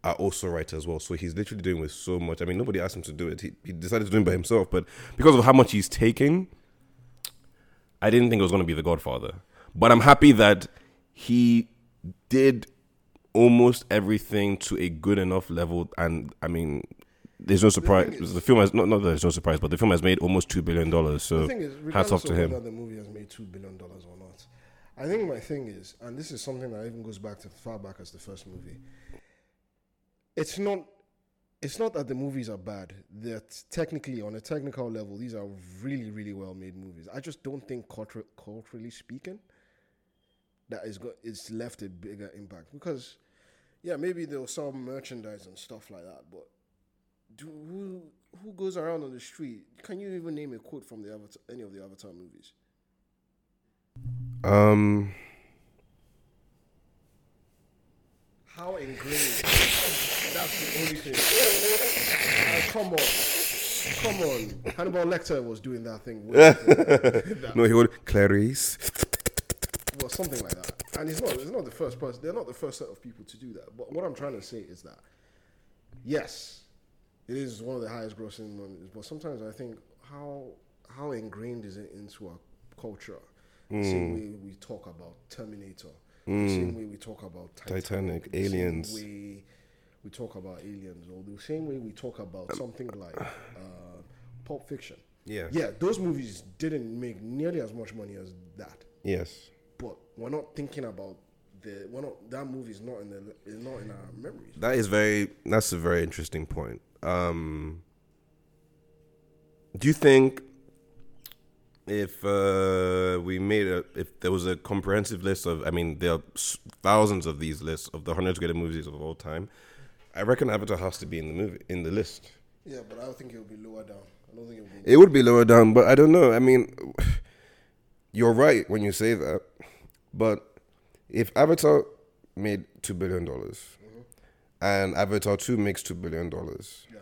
are also right as well. So he's literally doing with so much. I mean, nobody asked him to do it. He, he decided to do it by himself. But because of how much he's taking, I didn't think it was going to be The Godfather. But I'm happy that he did almost everything to a good enough level. And I mean, there's no surprise. The, film has not not that there's no surprise, but the film has made almost two billion dollars. So The thing is, hats off to him. whether the movie has made two billion dollars or not, I think my thing is, and this is something that even goes back to far back as the first movie. It's not. It's not that the movies are bad. That technically, on a technical level, these are really, really well made movies. I just don't think culture, culturally speaking, that is it's left a bigger impact because, yeah, maybe they'll sell merchandise and stuff like that, but do who who goes around on the street? Can you even name a quote from the Avatar, any of the Avatar movies? Um, How ingrained? That's the only thing. Ah, come on, come on. Hannibal Lecter was doing that thing. that. no, he would Clarice. well, something like that. and it's not it's not the first person. They're not the first set of people to do that. But what I'm trying to say is that yes, it is one of the highest grossing movies. But sometimes I think how how ingrained is it into our culture? The same hmm. way we talk about Terminator, the hmm. same way we talk about Titanic, Titanic, the same Aliens. way we talk about aliens, or the same way we talk about um, something like uh, Pulp Fiction. Yeah. Yeah, those movies didn't make nearly as much money as that Yes. but we're not thinking about the we're not that movie is not in the is not in our memories. That is very. That's a very interesting point. Um, do you think if uh, we made a if there was a comprehensive list of I mean there are thousands of these lists of the hundred greatest movies of all time, I reckon Avatar has to be in the movie in the list. Yeah, but I don't think it will be lower down. I don't think it will be. It would be lower down, but I don't know. I mean, you're right when you say that. But if Avatar made two billion dollars, and Avatar two makes two billion dollars, Yeah.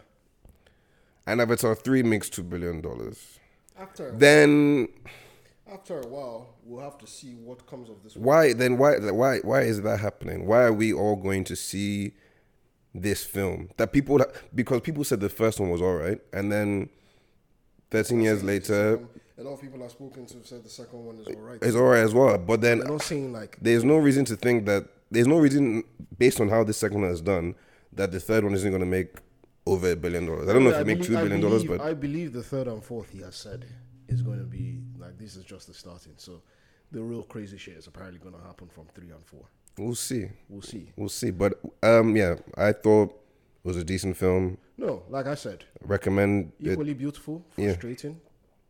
and Avatar three makes two billion dollars, After then after a while, we'll have to see what comes of this. why? Then why? Why? Why is that happening? Why are we all going to see this film that people because people said the first one was all right, and then thirteen years later. a lot of people I've spoken to have said the second one is alright. It's all right as well, but then They're not saying like there's no reason to think that there's no reason based on how this second one is done that the third one isn't going to make over a billion dollars. I don't know if I it make believe- two billion dollars, but I believe the third and fourth he has said is going to be like this is just the starting. So the real crazy shit is apparently going to happen from three and four. we'll see. We'll see. We'll see. But um, yeah, I thought it was a decent film. No, like I said, Recommend it. equally beautiful, Yeah. frustrating,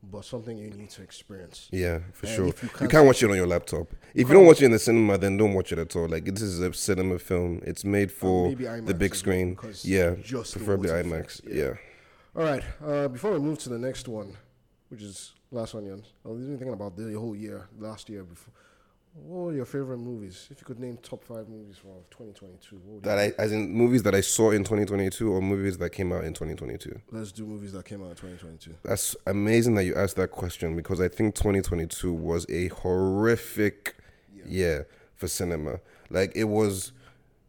but something you need to experience. Yeah, for And sure. you You can't can't watch it on your laptop. If you don't watch it in the cinema, then don't watch it at all. Like this is a cinema film. It's made for maybe the big well, screen. Yeah, just preferably IMAX. yeah. Yeah. All right. Uh, before we move to the next one, which is Glass Onions, I was even thinking about the whole year, last year. Before, what were your favorite movies? If you could name top five movies for 2022, what would That I, as in movies that I saw in 2022 or movies that came out in 2022. Let's do movies that came out in 2022. That's amazing that you asked that question because I think 2022 was a horrific year for cinema. Like it was,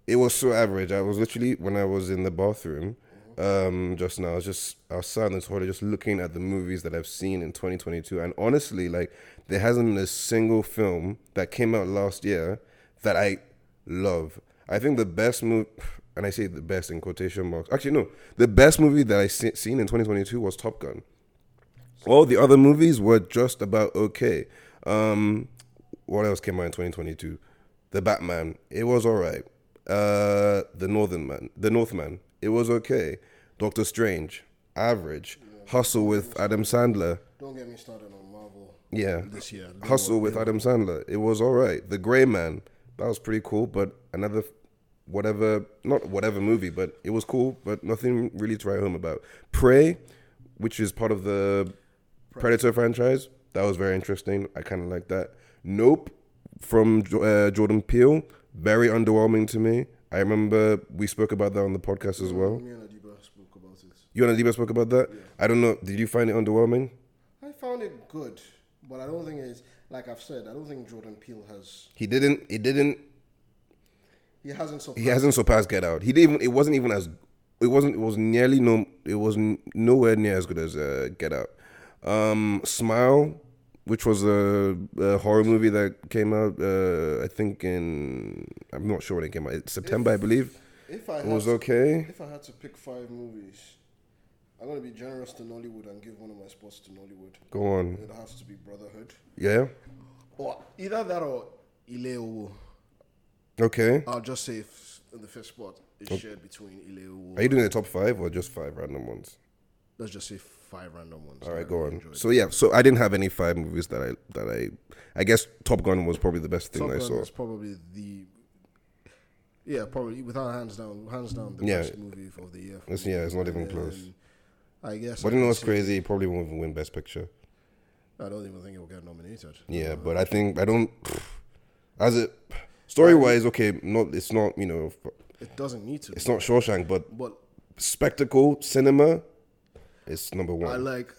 it was so average. I was literally when I was in the bathroom, um, just now, I was just I was sat in the toilet, just looking at the movies that I've seen in 2022, and honestly, like there hasn't been a single film that came out last year that I love. I think the best movie, and I say the best in quotation marks. Actually, no, the best movie that I se- seen in 2022 was Top Gun. All the other movies were just about okay. Um, what else came out in 2022? The Batman. It was all right. Uh, the Northern Man. The Northman. It was okay. Doctor Strange. Average. Hustle with Adam Sandler. Don't get me started on Marvel Yeah. this year. Hustle with Adam Sandler. It was all right. The Gray Man. That was pretty cool, but another whatever, not whatever movie, but it was cool, but nothing really to write home about. Prey, which is part of the Predator franchise, that was very interesting. I kind of like that. Nope, from uh, Jordan Peele, very underwhelming to me. I remember we spoke about that on the podcast as well. Me and Adiba spoke about it. You and Adiba spoke about that. I don't know. Did you find it underwhelming? I found it good, but I don't think it's like I've said. I don't think Jordan Peele has. He didn't. He didn't. He hasn't surpassed. He hasn't surpassed Get Out. He didn't even. It wasn't even as. It wasn't. It was nearly no. It was nowhere near as good as uh, Get Out. Um, Smile, which was a, a horror movie that came out. Uh, I think in. I'm not sure when it came out. It's September, I believe. If I It had was to- okay. If I had to pick five movies, I'm gonna be generous to Nollywood and give one of my spots to Nollywood. Go on. It has to be Brotherhood, Yeah. or either that or Ileowo. Okay. I'll just say if in the fifth spot is shared between Ileowo. Are you doing the top five or just five random ones? Let's just say five random ones. All right, go really on. So yeah, so I didn't have any five movies that I that I. I guess Top Gun was probably the best thing Top I Gun saw. is probably the. Yeah, probably without hands down, hands down the Yeah. best movie of the year. for It's- yeah, it's not even close. I guess. But I you know what's crazy? He probably won't even win Best Picture. I don't even think it will get nominated. Yeah, but I think I don't. As it story wise, okay, not it's not you know It doesn't need to. it's not Shawshank, but But spectacle cinema, it's number I one. like,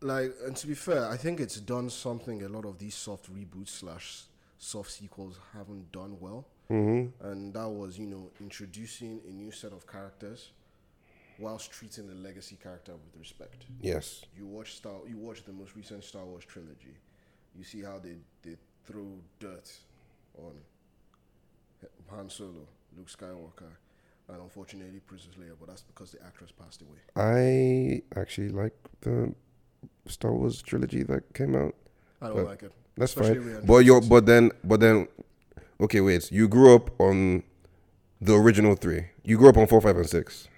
like, and to be fair, I think it's done something a lot of these soft reboots slash soft sequels haven't done well, Mm-hmm. and that was you know introducing a new set of characters whilst treating the legacy character with respect. Yes. You watch Star, you watch the most recent Star Wars trilogy. You see how they they throw dirt on Han Solo, Luke Skywalker, and unfortunately Princess Leia. But that's because the actress passed away. I actually like the Star Wars trilogy that came out. I don't like it. That's Especially fine. But you're but then but then okay, wait. You grew up on the original three. You grew up on four, five, and six.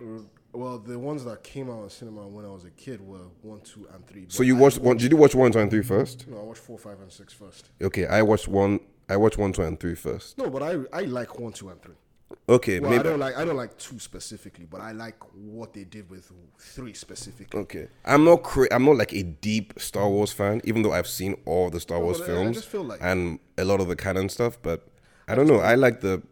Well, the ones that came out in cinema when I was a kid were one, two, and three. So you I watched one did you watch one, two, and three first? No, I watched four, five, and six first. Okay, I watched one I watched one, two, and three first. No, but I I like one, two, and three. Okay, Well, I don't like I don't like two specifically, but I like what they did with three specifically. Okay, I'm not cra- I'm not like a deep Star Wars fan, even though I've seen all the Star No, Wars but I- I films like- and a lot of the canon stuff. But I don't know. I like the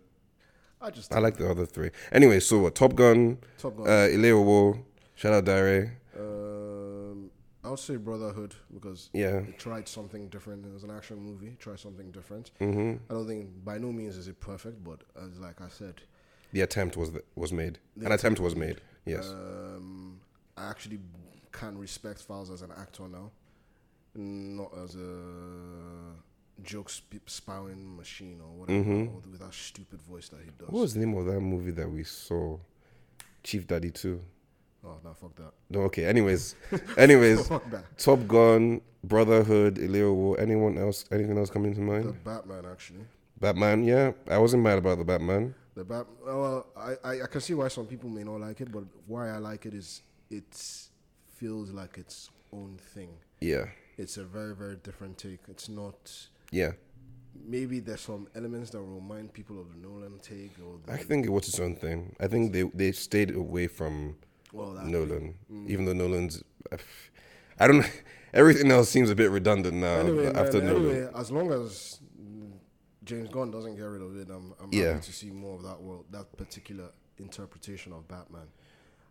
I just I like the other three. Anyway, so what, Top Gun, Top Gun. uh, Ileowo, Shout out Diary. Um, I would say Brotherhood because Yeah. it tried something different. It was an action movie. Tried something different. hmm I don't think by no means is it perfect, but as like I said, The attempt was was made. The An attempt was made. Yes. um, I actually can respect Falz as an actor now, not as a joke sp- spouting machine or whatever, Mhm. or with that stupid voice that he does. what was the name of that movie that we saw? Chief Daddy 2. Oh no, fuck that. No, okay. Anyways, anyways. Top Gun, Brotherhood, Ileowo. Anyone else? Anything else coming to mind? The Batman actually. Batman. Yeah, I wasn't mad about the Batman. The Bat. Well, I, I I can see why some people may not like it, but why I like it is it feels like its own thing. Yeah, It's a very very different take. It's not. Yeah. Maybe there's some elements that remind people of the Nolan take, or the, I think it was its own thing. I think they they stayed away from well, Nolan, Mm. even though Nolan's. I don't. Everything else seems a bit redundant now Anyway, after man, Nolan. anyway, as long as James Gunn doesn't get rid of it, I'm, I'm Yeah. happy to see more of that world, that particular interpretation of Batman.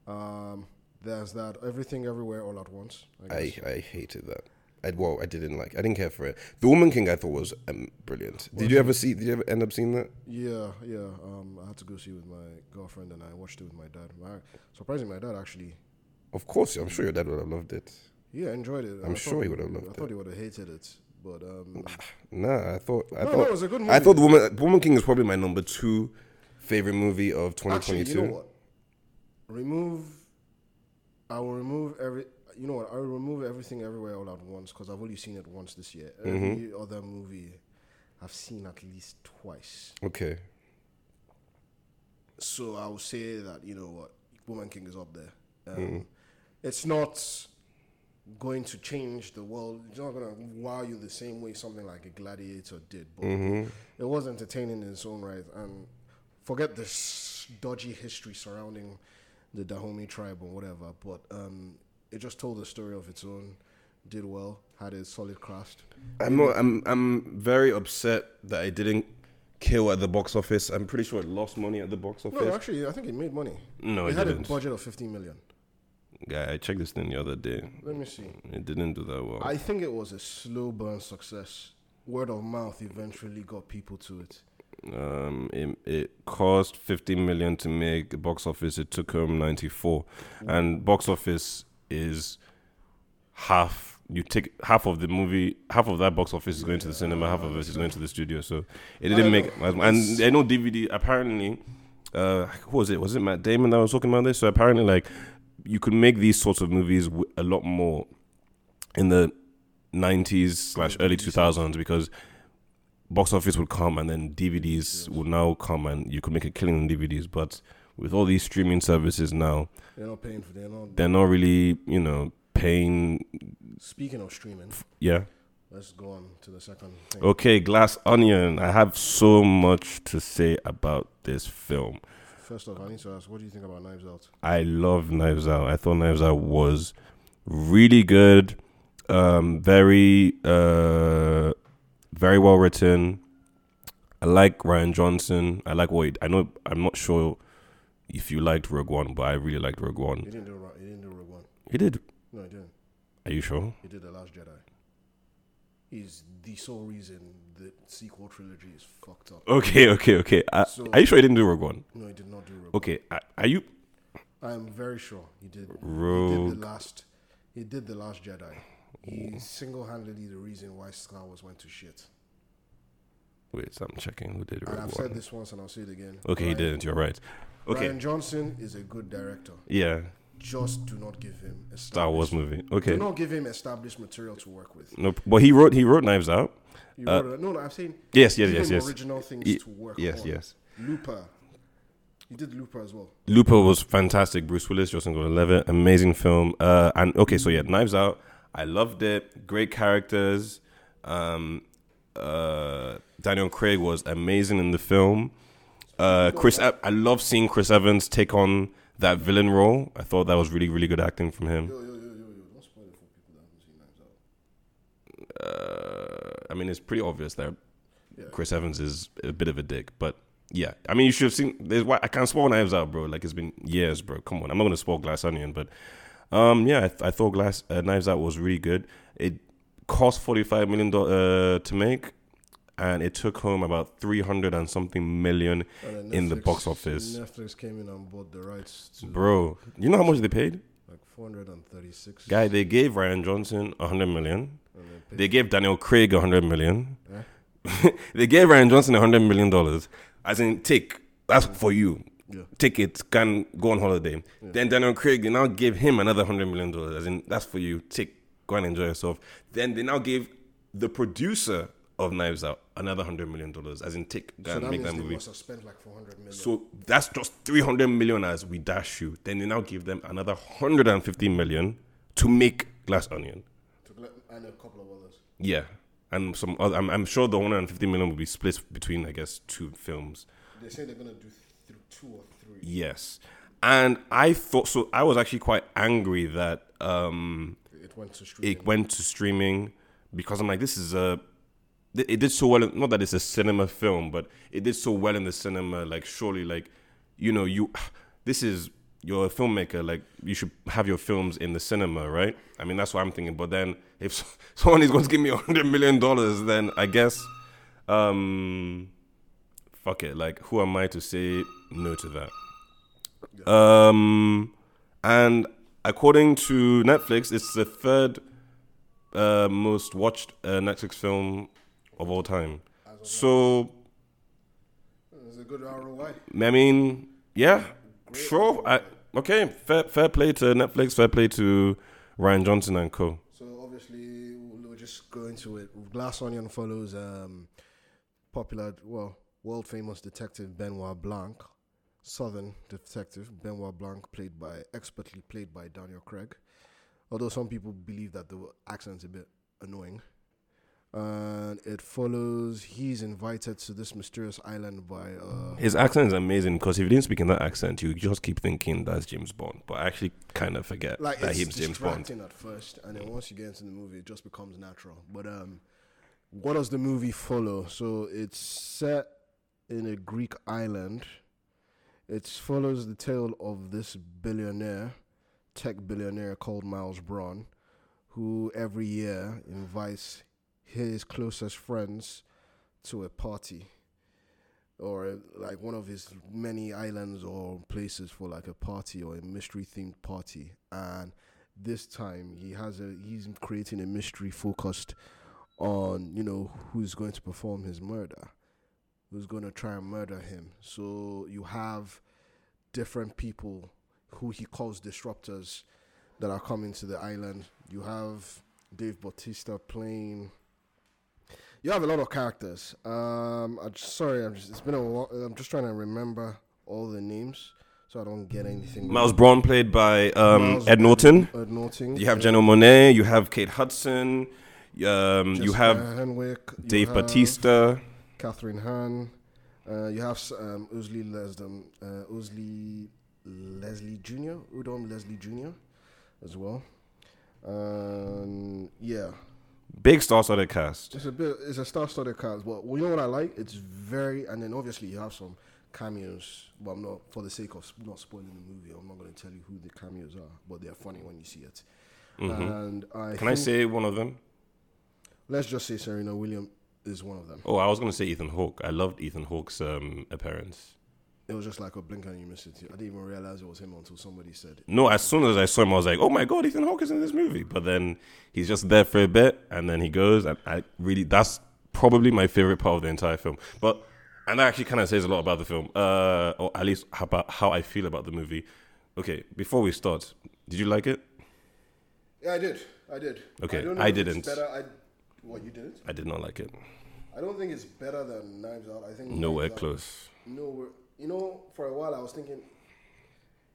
Um, there's that everything everywhere all at once. I I. I hated that. I well, I didn't like. I didn't care for it. The Woman King I thought was um, brilliant. Did you ever see? Did you ever end up seeing that? Yeah, yeah. Um, I had to go see it with my girlfriend, and I watched it with my dad. My, surprisingly, my dad actually, Of course, I'm sure your dad would have loved it. yeah, enjoyed it. I'm I sure he would have loved it. I thought he would have hated it, but um, Nah, I thought. I no, thought. no, it was a good movie. I thought the Woman Woman King is probably my number two favorite movie of 2022. Actually, you know what? Remove. I will remove every. You know what? I will remove everything everywhere all at once because I've only seen it once this year. Every Mm-hmm. other movie, I've seen at least twice. Okay. So I will say that you know what, Woman King is up there. Um, Mm-hmm. It's not going to change the world. It's not going to wow you the same way something like a Gladiator did. But Mm-hmm. it was entertaining in its own right. And forget this dodgy history surrounding the Dahomey tribe or whatever. But um, it just told a story of its own. Did well. Had a solid cast. I'm not. I'm. I'm very upset that I didn't kill at the box office. I'm pretty sure it lost money at the box office. No, actually, I think it made money. No, it it had didn't. a budget of 15 million. Guy, I checked this thing the other day. Let me see. It didn't do that well. I think it was a slow burn success. Word of mouth eventually got people to it. Um, it, it cost 50 million to make. Box office it took home 94, and box office is half. You take half of the movie, half of that box office is going to the cinema, half of it is going to the studio. So it didn't make. And I know DVD. Apparently, uh, who was it? Was it Matt Damon that was talking about this? So apparently, like you could make these sorts of movies a lot more in the 90s slash early 2000s because box office would come and then DVDs would now come and you could make a killing on DVDs. But with all these streaming services now, They're not paying for. They're not. they're not really, you know, paying. Speaking of streaming, Yeah. let's go on to the second thing. Okay, Glass Onion. I have so much to say about this film. First off, I need to ask, what do you think about Knives Out? I love Knives Out. I thought Knives Out was really good, um, very, uh, very well written. I like Rian Johnson. I like what he, I know. I'm not sure if you liked Rogue One, but I really liked Rogue One. He didn't do. Ro- He didn't do Rogue One. He did. No, he didn't. Are you sure? He did the Last Jedi. He's the sole reason the sequel trilogy is fucked up. Okay, okay, okay. Uh, So- are you sure he didn't do Rogue One? No, he did not do Rogue. One. Okay, are- you? I am very sure he did. He did Rogue. the last. He did the last Jedi. He's single-handedly the reason why Star Wars went to shit. Wait, so I'm checking who did And Rogue I've One. said this once, and I'll say it again. Okay, he Ryan- didn't. You're right. Okay, Rian Johnson is a good director. yeah, Just do not give him Star Wars movie. Do not give him established material to work with. no, but he wrote he wrote Knives Out. You Uh, wrote no, no, I'm saying Yes, yes, yes, yes, original things Ye- to work yes, on. yes. Looper. He did Looper as well. Looper was fantastic. Bruce Willis, Joseph Gordon-Levitt, amazing film. Uh, and okay, so yeah, Knives Out. I loved it. Great characters. Um, uh, Daniel Craig was amazing in the film. Uh, Chris, E- I love seeing Chris Evans take on that villain role. I thought that was really, really good acting from him. Yo, yo, yo, yo, yo. Don't spoil it for people that haven't seen Knives Out. Uh, I mean, it's pretty obvious that Yeah. Chris Evans is a bit of a dick, but yeah, I mean, you should have seen. There's why I can't spoil Knives Out, bro. Like it's been years, bro. Come on, I'm not gonna spoil Glass Onion, but um, yeah, I, th- I thought Glass uh, Knives Out was really good. It cost 45 million uh, to make, and it took home about 300 and something million, And then In the box office. Netflix came in and bought the rights to bro. You know how much they paid? like 436. Guy, they gave Rian Johnson 100 million. They They gave Daniel Craig 100 million. Eh? they gave Rian Johnson 100 million dollars. As in, take that's for you. Yeah. Take it, can go on holiday. Then Daniel Craig, they now give him another 100 million dollars. As in, that's for you. Take, go and enjoy yourself. Then they now gave the producer of Knives Out another 100 million dollars. As in, take, So and that make that movie. must have spent like 400 million. So that's just 300 million as we dash you. Then they now give them another 150 million to make Glass Onion. And a couple of others. Yeah. And some other, I'm, I'm sure the 150 million will be split between, I guess, two films. They say they're gonna do th- two or three. Yes. And I thought, so I was actually quite angry that um, It went to streaming. it went to streaming because I'm like, this is a, it did so well. in- Not that it's a cinema film, but it did so well in the cinema. Like, surely, like, you know, you, this is, you're a filmmaker. Like, you should have your films in the cinema, right? I mean, that's what I'm thinking. But then, if someone is going to give me a hundred million dollars, then I guess, um, fuck it. Like, who am I to say no to that? Um, and according to Netflix, it's the third uh, most watched uh, Netflix film of all time. So, It's a good ROI. I mean, yeah, sure. I, okay, fair, fair play to Netflix, fair play to Rian Johnson and co. So obviously we'll just go into it. Glass Onion follows um, popular, well, world famous detective Benoit Blanc, Southern detective Benoit Blanc, played by expertly played by Daniel Craig. Although some people believe that the accent's a bit annoying. And it follows he's invited to this mysterious island by uh, His accent is amazing because if you didn't speak in that accent, you just keep thinking that's James Bond. But I actually kind of forget like that he's James Bond. at first, and then once you get into the movie, it just becomes natural. But um, what does the movie follow? So it's set in a Greek island. It follows the tale of this billionaire, tech billionaire called Miles Bron, who every year invites his closest friends to a party or like one of his many islands or places for like a party or a mystery themed party. And this time he has a he's creating a mystery focused on you know who's going to perform his murder who's going to try and murder him. So you have different people who he calls disruptors that are coming to the island. You have Dave Bautista playing you have a lot of characters. Um, I'm just, sorry, I'm just, it's been a while. I'm just trying to remember all the names so I don't get anything. Miles Bron played by um, Ed Norton. Ed Norton. You have Janelle Monáe. You have Kate Hudson. Um, you have Henwick. you Dave have Bautista. Kathryn Hahn. Uh, you have um, Usley Lesdom, uh, Usley Leslie Jr. Odom Leslie Jr. as well. Um, yeah, Big star-studded cast. It's a bit. It's a star-studded cast, but you know what I like? It's very, and then obviously you have some cameos. But I'm not, for the sake of not spoiling the movie, I'm not going to tell you who the cameos are. But they're funny when you see it. Mhm. And I Can I say one of them? let's just say Serena Williams is one of them. Oh, I was gonna say Ethan Hawke. I loved Ethan Hawke's um, appearance. It was just like a blink and you miss it. I didn't even realize it was him until somebody said it. No, as soon as I saw him, I was like, "Oh my god, Ethan Hawke is in this movie!" But then he's just there for a bit, and then he goes, and I really that's probably my favorite part of the entire film. But and that actually kind of says a lot about the film, uh, or at least about how I feel about the movie. Okay, before we start, did you like it? Yeah, I did. I did. Okay, I, I didn't. Better. I, what you didn't? I did not like it. I don't think it's better than Knives Out. I think Nowhere Out- close. Nowhere. You know, for a while I was thinking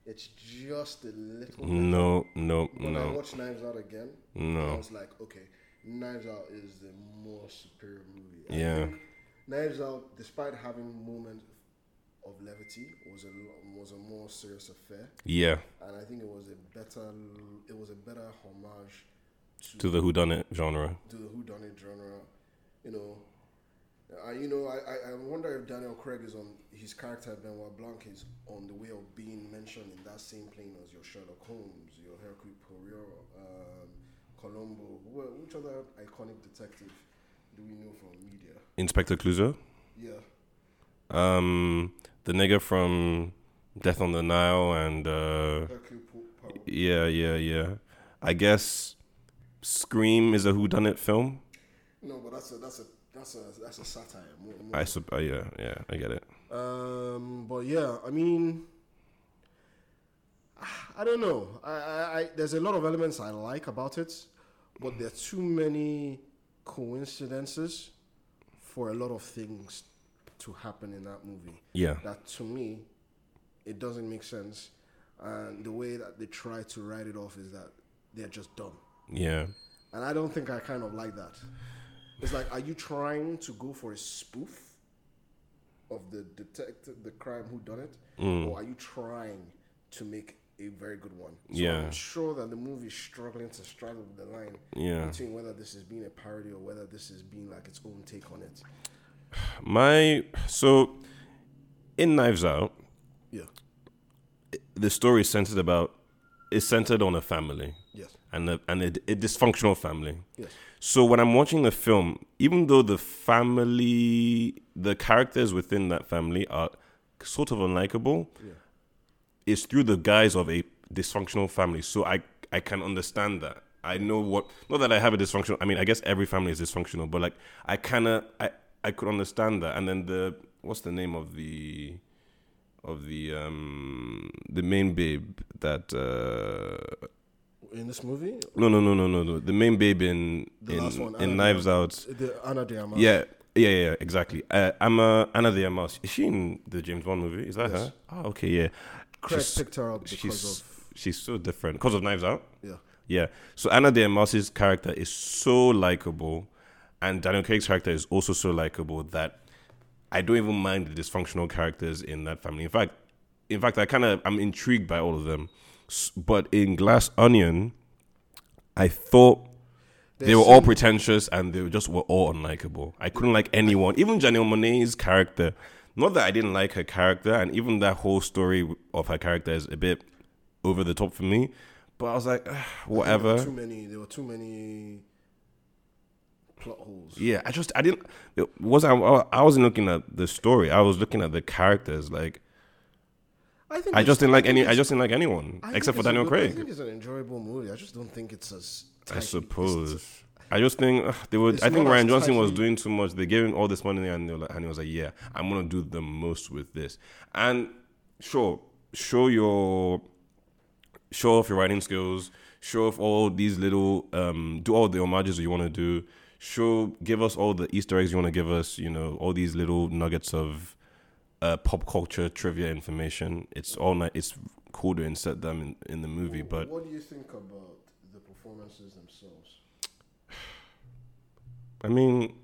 it's just a little. No, no, When I no, watched Knives Out again, No. I no. was like, okay, Knives Out is the more superior movie. I Yeah. Knives Out, despite having moments of levity, was a was a more serious affair, Yeah, and I think it was a better it was a better homage to the whodunit genre. to the whodunit genre. You know, I you know I, I, wonder if Daniel Craig is on his character Benoit Blanc is on the way of being mentioned in that same plane as your Sherlock Holmes, your Hercule Poirot, um, Columbo. Which other iconic detective do we know from media? Inspector Clouseau, Yeah, um, the nigga from Death on the Nile, and uh, Hercule Poirot. yeah, yeah, yeah. I guess Scream is a whodunit film. No, but that's a that's a that's a that's a satire. More, more I sup- uh, yeah, yeah, I get it. Um, but yeah, I mean, I don't know. I, I, I there's a lot of elements I like about it, but there are too many coincidences for a lot of things to happen in that movie. Yeah, That to me, it doesn't make sense, and the way that they try to write it off is that they're just dumb. yeah, And I don't think I kind of like that. It's like, are you trying to go for a spoof of the detective, the crime who done it, Mm. or are you trying to make a very good one? So Yeah. I'm sure that the movie is struggling to straddle the line yeah. between whether this is being a parody or whether this is being like its own take on it. My so in Knives Out, Yeah. the story is centered about is centered on a family Yes. And a, and a, a dysfunctional family. Yes. So when I'm watching the film, even though the family, the characters within that family are sort of unlikable, Yeah. it's through the guise of a dysfunctional family. So I I can understand that. I know what not that I have a dysfunctional. I mean, I guess every family is dysfunctional, but like I kind of I I could understand that. And then the what's the name of the of the um the main babe that uh In this movie, no no no no no no. The main babe in The in, one, in Knives Out. The Ana de Armas. yeah yeah yeah exactly. Uh, I'm uh, Ana de Armas is she in the James Bond movie? Is that Yes. her? Oh okay yeah. Craig She's- picked her up because she's of she's so different. Because of Knives Out? Yeah. yeah. So Ana de Armas's character is so likable and Daniel Craig's character is also so likable that I don't even mind the dysfunctional characters in that family. In fact in fact I kind of I'm intrigued by all of them but in Glass Onion I thought they There's were all pretentious and they just were all unlikable. I couldn't like anyone, even Janelle Monáe's character. Not that I didn't like her character, and even that whole story of her character is a bit over the top for me. But I was like, "Ah, There whatever. were too many. There were too many plot holes. Yeah, I just I didn't. It was I? I wasn't looking at the story. I was looking at the characters. Like I think I just didn't like any. I just didn't like anyone I except for Daniel good- I Craig. think it's an enjoyable movie. I just don't think it's as. I suppose. I just think ugh, they were. It's I think Rian Johnson was doing too much. They gave him all this money, and like, and he was like, "Yeah, I'm gonna do the most with this." And sure, show your, show off your writing skills. Show off all these little, um, do all the homages you want to do. Show, give us all the Easter eggs you want to give us. You know, all these little nuggets of uh, pop culture trivia information. It's all night. It's cool to insert them in, in the movie, but what do you think about the performances themselves? I mean,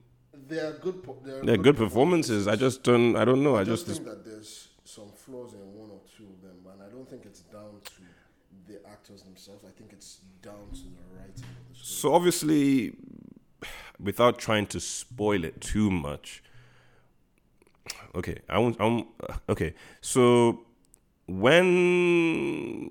They are good. po- They are They're good performances. I just don't. I don't know. I I just. just think that there's some flaws in one or two of them, and I don't think it's down to the actors themselves. I think it's down to the writing of the story. so obviously, without trying to spoil it too much. Okay, I won't. I won't okay, so when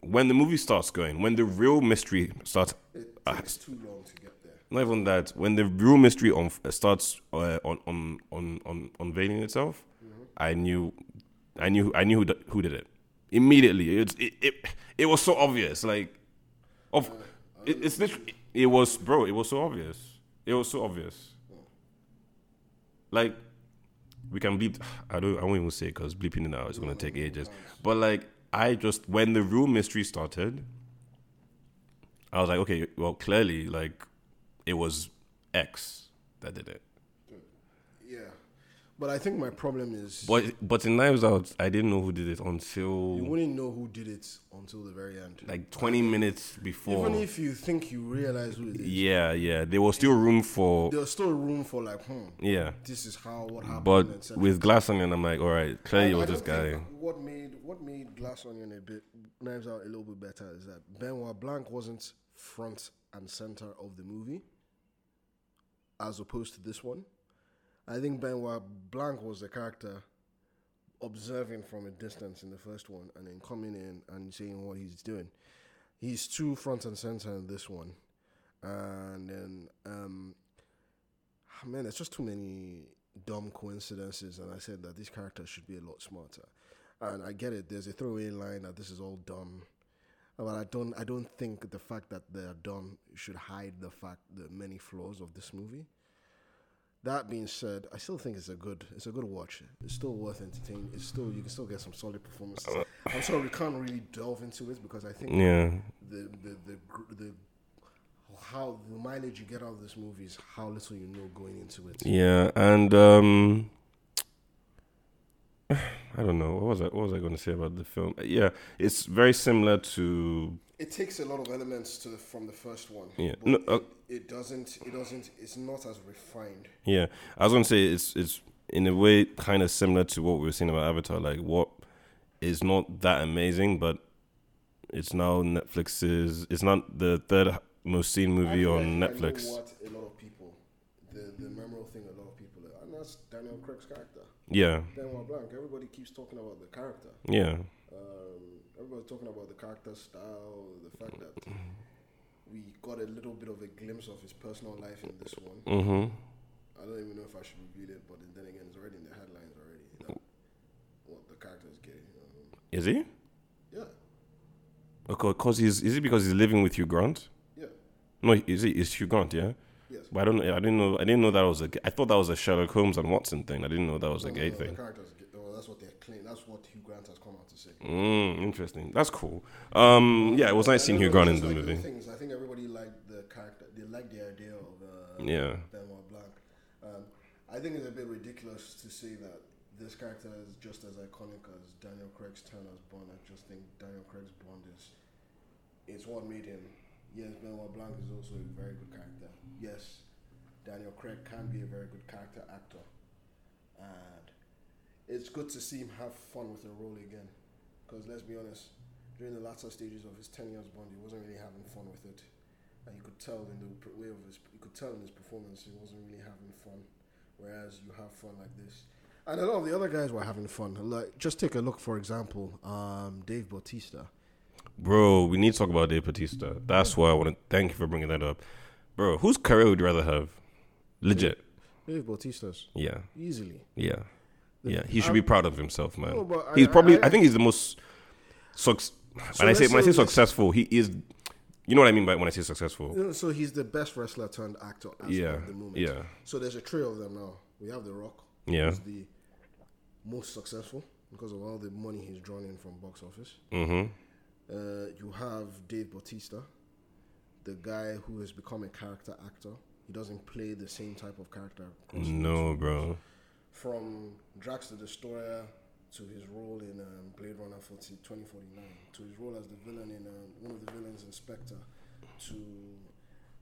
when the movie starts going, when the real mystery starts, It uh, too long to get there. not even that. When the real mystery on starts uh, on on on on unveiling itself, I knew, I knew, I knew who, who did it immediately. It's it, it it was so obvious. Like, of it, it's literally it was bro. It was so obvious. It was so obvious. Like, we can bleep. I don't. I won't even say because bleeping it out is gonna take ages. But like, I just when the real mystery started, I was like, okay, well, clearly, like, it was X that did it. But I think my problem is But but in Knives Out, I didn't know who did it until you wouldn't know who did it until the very end. like 20 minutes before. Even if you think you realize who it is, yeah, yeah, there was still room for there's still room for like, hmm, yeah. this is how what happened. But with Glass Onion, I'm like, all right, clearly was this guy. What made what made Glass Onion a bit Knives Out a little bit better is that Benoit Blanc wasn't front and center of the movie, as opposed to this one. I think Benoit Blanc was the character observing from a distance in the first one, and then coming in and saying what he's doing. He's too front and center in this one, and then um, man, there's just too many dumb coincidences. And I said that these characters should be a lot smarter. And I get it. There's a throwaway line that this is all dumb, but I don't. I don't think the fact that they're dumb should hide the fact the many flaws of this movie. That being said, I still think it's a good. It's a good watch. It's still worth entertaining. It's still you can still get some solid performances. I'm sorry we can't really delve into it because I think Yeah, the the the the how the mileage you get out of this movie is how little you know going into it. yeah, and um, I don't know what was I what was I going to say about the film? Yeah, it's very similar to It takes a lot of elements to the, from the first one. Yeah. No, it, uh, it doesn't. It doesn't. It's not as refined. yeah. I was going to say it's it's in a way kind of similar to what we were saying about Avatar. Like what is not that amazing, but it's now Netflix's. It's not the third most seen movie I on like I know Netflix. what a lot of people, the the memorable thing, a lot of people, and that's Daniel Craig's character. Yeah, Benoit Blanc. Everybody keeps talking about the character. yeah, Everybody's talking about the character style, the fact that we got a little bit of a glimpse of his personal life in this one. mm-hmm. I don't even know if I should reveal it, but then again, it's already in the headlines already. That what the character is gay. Um, Is he? yeah, Okay, Because he's is it because he's living with Hugh Grant? yeah, No, is it is Hugh Grant? Yeah, yes. but I don't. I didn't know. I didn't know that was a. I thought that was a Sherlock Holmes and Watson thing. I didn't know that was a No, no, gay no, thing. The character's gay. Well, that's what they claim. That's what Hugh Grant has come out to say. Mm, interesting. That's cool. Um, yeah, it was nice seeing Hugh Grant in the like, movie. Things. I think everybody liked the character. They liked the idea of uh, Yeah. Benoit Blanc. Um, I think it's a bit ridiculous to say that this character is just as iconic as Daniel Craig's turn as Bond. I just think Daniel Craig's Bond is it's what made him. Yes, Benoit Blanc is also a very good character. Yes, Daniel Craig can be a very good character actor, and it's good to see him have fun with the role again. Because let's be honest, during the latter stages of his ten years Bond, he wasn't really having fun with it, and you could tell in the way of his, you could tell in his performance, he wasn't really having fun. Whereas you have fun like this, and a lot of the other guys were having fun. Like, just take a look, for example, um, Dave Bautista. Bro, we need to talk about Dave Bautista. That's why I want to thank you for bringing that up. Bro, whose career would you rather have? Legit. Dave Bautista's Yeah, easily. yeah, yeah. He should I'm- be proud of himself, man. No, I- he's probably. I- I, think he's the most. Suc- So when I say when I say successful, he is. You know what I mean by when I say successful? You know, so he's the best wrestler turned actor as Yeah, of the moment. yeah, So there's a trio of them now. We have The Rock, yeah. who's the most successful because of all the money he's drawn in from box office. Mm-hmm. Uh, you have Dave Bautista, the guy who has become a character actor. He doesn't play the same type of character. No, bro. From Drax the Destroyer to his role in um, Blade Runner 40, 2049, to his role as the villain in um, one of the villains in Spectre, to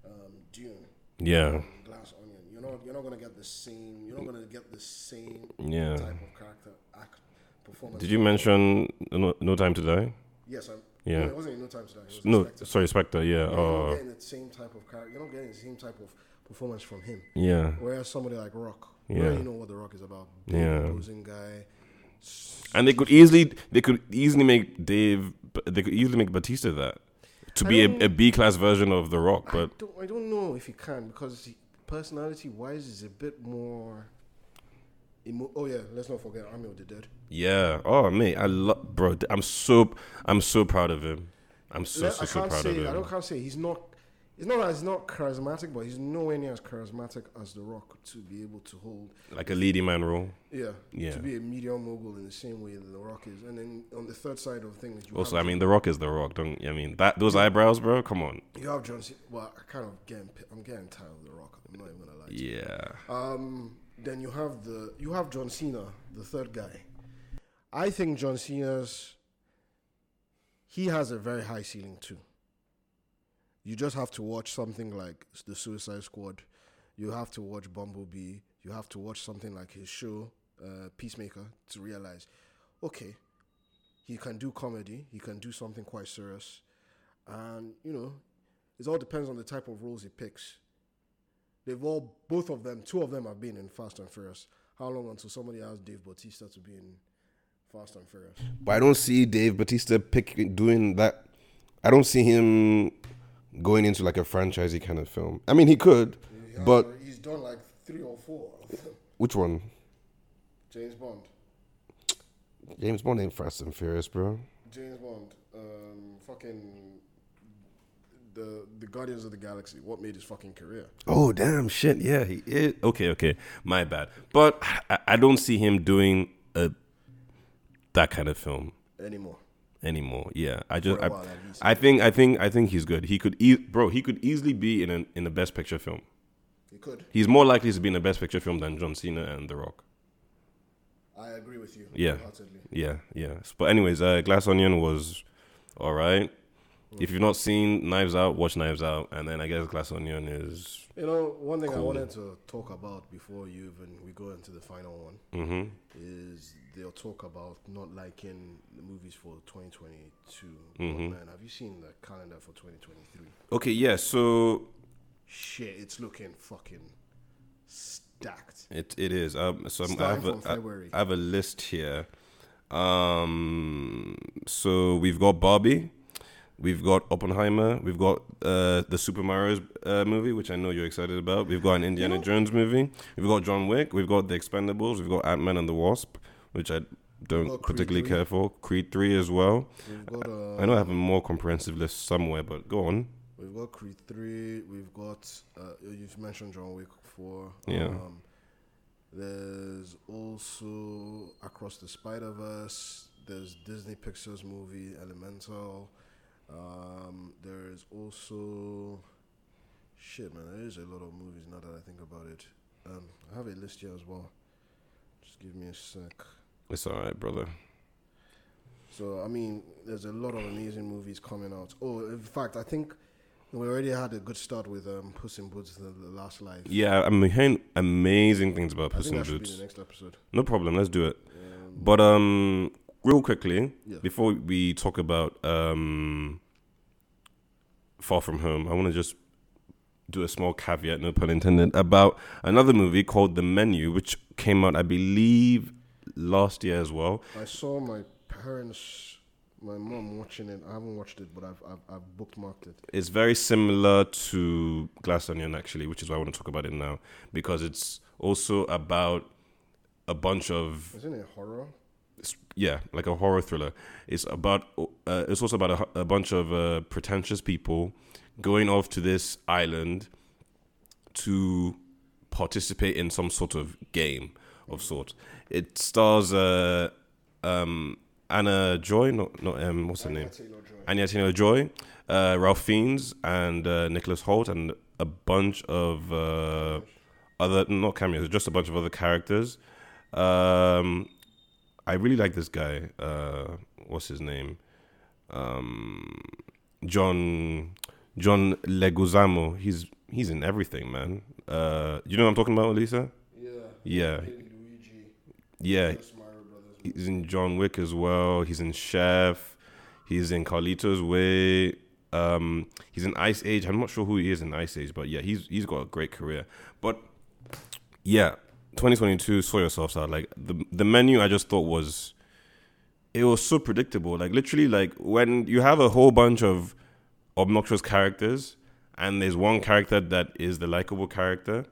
um, Dune, Yeah, Glass Onion. You're not you're not gonna get the same. You're not gonna get the same yeah. type of character act performance. Did you mention no, no Time to Die? Yes, I'm. Yeah. No, it wasn't in No Time to Die. It was No, Spectre. sorry, Spectre. Yeah. You're not Oh, getting the same type of character. You're not getting the same type of performance from him. yeah. Whereas somebody like Rock, you Yeah. already know what the Rock is about. Big, Yeah. imposing guy. And they could easily, they could easily make Dave, they could easily make Bautista that to I be don't- a, a B class version of The Rock, But I but don't, I don't know if he can because he, personality wise, is a bit more. Emo- oh yeah, let's not forget Army of the Dead. yeah. Oh mate, I love bro. I'm so I'm so proud of him. I'm so Le- so so proud say of him. I don't can't say he's not. It's not that he's not charismatic, but he's nowhere near as charismatic as The Rock to be able to hold. Like a leading man role. Yeah, Yeah. to be a medium mogul in the same way that The Rock is. And then on the third side of things, you Also, I mean, The Rock is The Rock. Don't I mean that those eyebrows, bro? Come on. you have John. Cena. Well, I kind of getting I'm getting tired of The Rock. I'm not even gonna lie. to you. Yeah. Um, then you have the you have John Cena, the third guy. I think John Cena's he has a very high ceiling too. You just have to watch something like the Suicide Squad. You have to watch Bumblebee. You have to watch something like his show, uh, Peacemaker, to realize, okay, he can do comedy. He can do something quite serious, and you know, it all depends on the type of roles he picks. They've all, both of them, two of them have been in Fast and Furious. How long until somebody asks Dave Bautista to be in Fast and Furious? But I don't see Dave Bautista pick doing that. I don't see him going into like a franchisey kind of film. I mean, he could, He but he's done like three or four. which one? James Bond, James Bond ain't Fast and Furious, bro. James Bond, um, fucking the the Guardians of the Galaxy. What made his fucking career? Oh damn shit. Yeah. He is. Okay. Okay. My bad. But I, I don't see him doing a that kind of film Anymore. Anymore. Yeah. I just. I, while, at least. I think. I think. I think he's good. He could. E- bro. He could easily be in an in a best picture film. He could. He's more likely to be in a best picture film than John Cena and The Rock. I agree with you. Yeah. Yeah, yeah. But anyways, uh, Glass Onion was all right. If you've not seen Knives Out, watch Knives Out, and then I guess Glass Onion is. You know, one thing I wanted to talk about before you even we go into the final one hmm is they'll talk about not liking the movies for 2022. Mhm. Man, have you seen the calendar for 2023? Okay, yeah. So Shit, it's looking fucking stacked. it it is. Um, so I have a, from I- I have a list here. Um, so we've got Barbie, we've got Oppenheimer, we've got uh, the Super Mario uh, movie, which I know you're excited about. We've got an Indiana Jones movie. We've got John Wick. We've got The Expendables. We've got Ant Man and the Wasp, which I don't particularly 3. care for. Creed three as well. We've got uh, I know I have a more comprehensive list somewhere, but go on. We've got Creed three. We've got uh, you've mentioned John Wick four. Yeah. Um, there's also Across the Spider Verse. There's Disney Pixar's movie Elemental. Um, there's also shit, man. There is a lot of movies now that I think about it. Um, I have a list here as well. Just give me a sec. It's all right, brother. So I mean, there's a lot of amazing movies coming out. Oh, in fact, I think we already had a good start with um, Puss in Boots: The, the Last Life. Yeah, I'm hearing amazing things about I Puss in that should be Boots. the next episode. No problem. Let's do it. Um, But um, real quickly, Yeah. before we talk about um, Far From Home, I want to just do a small caveat, no pun intended, about another movie called The Menu, which came out, I believe, last year as well. I saw my parents, my mom watching it. I haven't watched it, but I've I've, I've bookmarked it. It's very similar to Glass Onion, actually, which is why I want to talk about it now, because it's also about a bunch of Isn't it horror? Yeah, like a horror thriller. It's about uh, it's also about a, a bunch of uh, pretentious people going off to this island to participate in some sort of game of sort. It stars uh, um, Anna Joy, not not um, what's her name? Anya Taylor Joy, uh, Ralph Fiennes, and uh, Nicholas Hoult, and a bunch of uh, other not cameos, just a bunch of other characters. Um, I really like this guy. Uh, what's his name? Um, John John Leguizamo. He's he's in everything, man. Uh, you know what I'm talking about, Elisa? Yeah. Yeah, yeah. Super Mario Brothers. He's in John Wick as well. He's in Chef. He's in Carlito's Way. Um, he's in Ice Age. I'm not sure who he is in Ice Age, but yeah, he's he's got a great career. But yeah, 2022 saw yourself out. Like the the menu, I just thought was it was so predictable. Like literally, like when you have a whole bunch of obnoxious characters, and there's one character that is the likable character,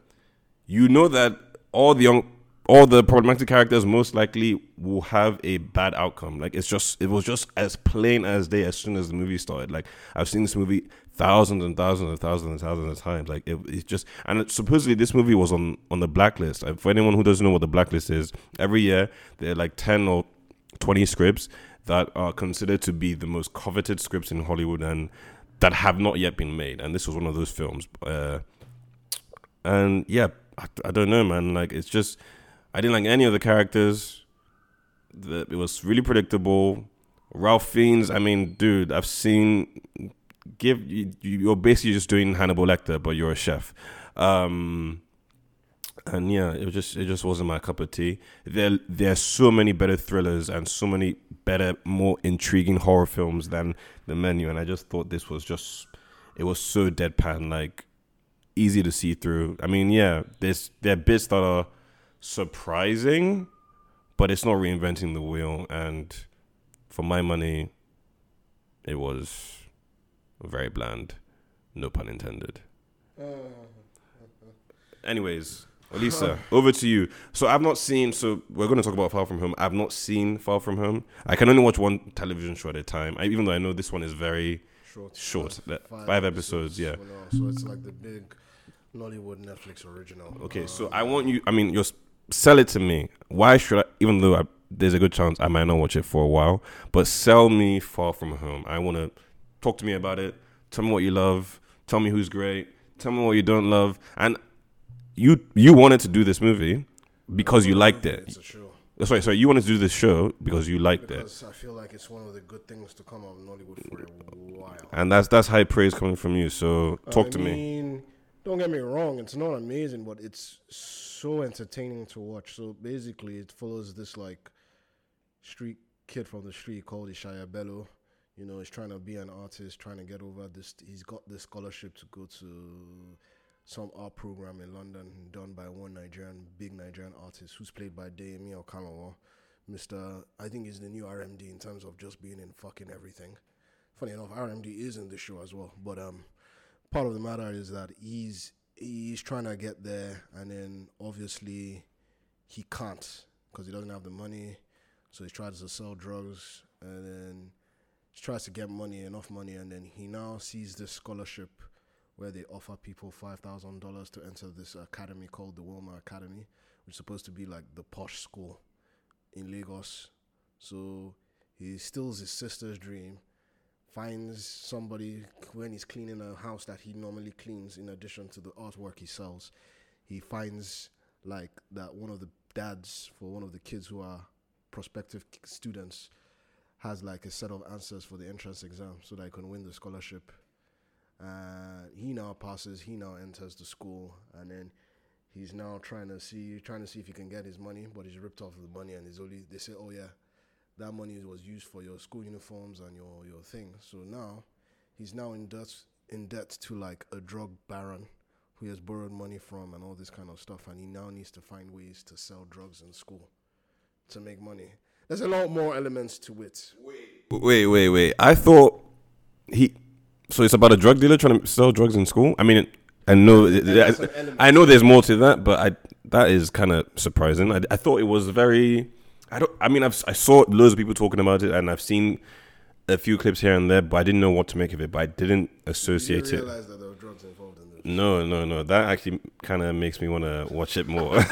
you know that all the young, all the problematic characters most likely will have a bad outcome. Like it's just, it was just as plain as day as soon as the movie started. Like I've seen this movie thousands and thousands and thousands and thousands of times. Like it, it's just, and it, supposedly this movie was on on the blacklist. And for anyone who doesn't know what the blacklist is, every year there are like ten or twenty scripts that are considered to be the most coveted scripts in Hollywood and that have not yet been made. And this was one of those films. Uh, and yeah, I, I don't know, man. Like it's just I didn't like any of the characters. The, it was really predictable. Ralph Fiennes, I mean, dude, I've seen. Give you, you're basically just doing Hannibal Lecter, but you're a chef. Um, and yeah, it was just it just wasn't my cup of tea. There there are so many better thrillers and so many better, more intriguing horror films than the menu, and I just thought this was just it was so deadpan, like easy to see through. I mean, yeah, there's there are bits that are surprising, but it's not reinventing the wheel. And for my money, it was very bland. No pun intended. Anyways, Elisa, over to you. So I've not seen. So we're going to talk about Far From Home. I've not seen Far From Home. I can only watch one television show at a time. I, even though I know this one is very Short, short. that- Five, episodes. Yeah. so it's like the big Nollywood Netflix original. Okay, Uh, so I want you. I mean, you sell it to me. Why should I? Even though I, there's a good chance I might not watch it for a while, but sell me Far From Home. I want to talk to me about it. Tell me what you love. Tell me who's great. Tell me what you don't love. And you you wanted to do this movie because you liked it. It's a show. Sorry, sorry. You wanted to do this show because you liked it, Because I feel like it's one of the good things to come out of Nollywood for a while. and that's that's high praise coming from you. So talk I to me. mean, don't get me wrong, it's not amazing, but it's so entertaining to watch. So basically, it follows this like street kid from the street called Ishaya Bello. You know, he's trying to be an artist, trying to get over this. He's got this scholarship to go to some art program in London done by one Nigerian, big Nigerian artist who's played by Deyemi Okanlawon. Mr. I think he's the new RMD in terms of just being in fucking everything. Funny enough, RMD is in the show as well. But um, part of the matter is that he's he's trying to get there, and then obviously he can't because he doesn't have the money. So he tries to sell drugs, and then he tries to get money, enough money, and then he now sees this scholarship where they offer people five thousand dollars to enter this academy called the Wilmer Academy, which is supposed to be like the posh school in Lagos. So he steals his sister's dream, finds somebody when he's cleaning a house that he normally cleans in addition to the artwork he sells. He finds like that one of the dads for one of the kids who are prospective students has like a set of answers for the entrance exam so that he can win the scholarship. Uh, he now passes. He now enters the school, and then he's now trying to see trying to see if he can get his money, but he's ripped off the money, and he's only they say, oh yeah, that money was used for your school uniforms and your your thing. So now he's now in debt in debt to like a drug baron who he has borrowed money from and all this kind of stuff, and he now needs to find ways to sell drugs in school to make money. There's a lot more elements to it. Wait, wait, wait. wait. I thought he. So it's about a drug dealer trying to sell drugs in school. I mean, I know, there's I know there's more to that, but I that is kind of surprising. I, I thought it was very. I don't. I mean, I've I saw loads of people talking about it, and I've seen a few clips here and there, but I didn't know what to make of it. But I didn't associate didn't it. realize that there were drugs involved in this. No, no, no. That actually kind of makes me want to watch it more.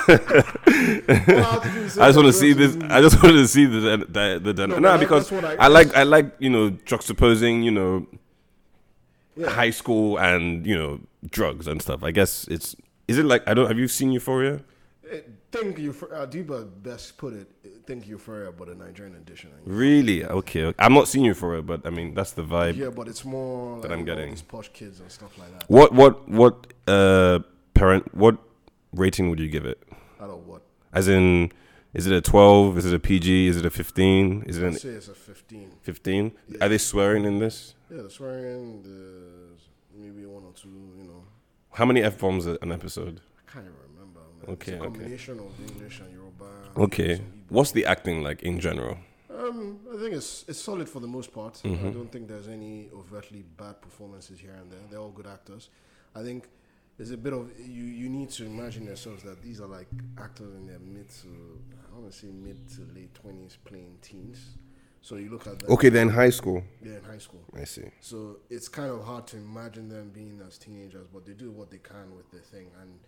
Well, how did you say I just want to see this. I just wanted to see the the the, the No, because I, I- like I like you know juxtaposing you know Yeah. high school and you know drugs and stuff. I guess it's is it like I don't have you seen Euphoria? Eh, Think you, Adiba best put it. eh, Think Euphoria, but a Nigerian edition. Really? Okay. I'm not seeing you for it, but I mean that's the vibe. Yeah, but it's more like I'm getting. these posh kids and stuff like that. What what what uh parent what rating would you give it? I don't what. As in, is it a 12? Is it a PG? Is it a 15? Is it an say it's a 15. 15? Are they swearing in this? Yeah, the swearing, the maybe one or two. You know, How many f bombs an episode? I can't remember. Okay, it's a okay. combination of English and Yoruba. Okay. What's the acting like in general? Um, I think it's it's solid for the most part. I Mhm. don't think there's any overtly bad performances here and there. They're all good actors. I think there's a bit of you. You need to imagine yourselves that these are like actors in their mid to I want to say mid to late twenties playing teens. So you look at them. Okay, they're in high school. They're in high school. I see. So it's kind of hard to imagine them being as teenagers, but they do what they can with the thing, and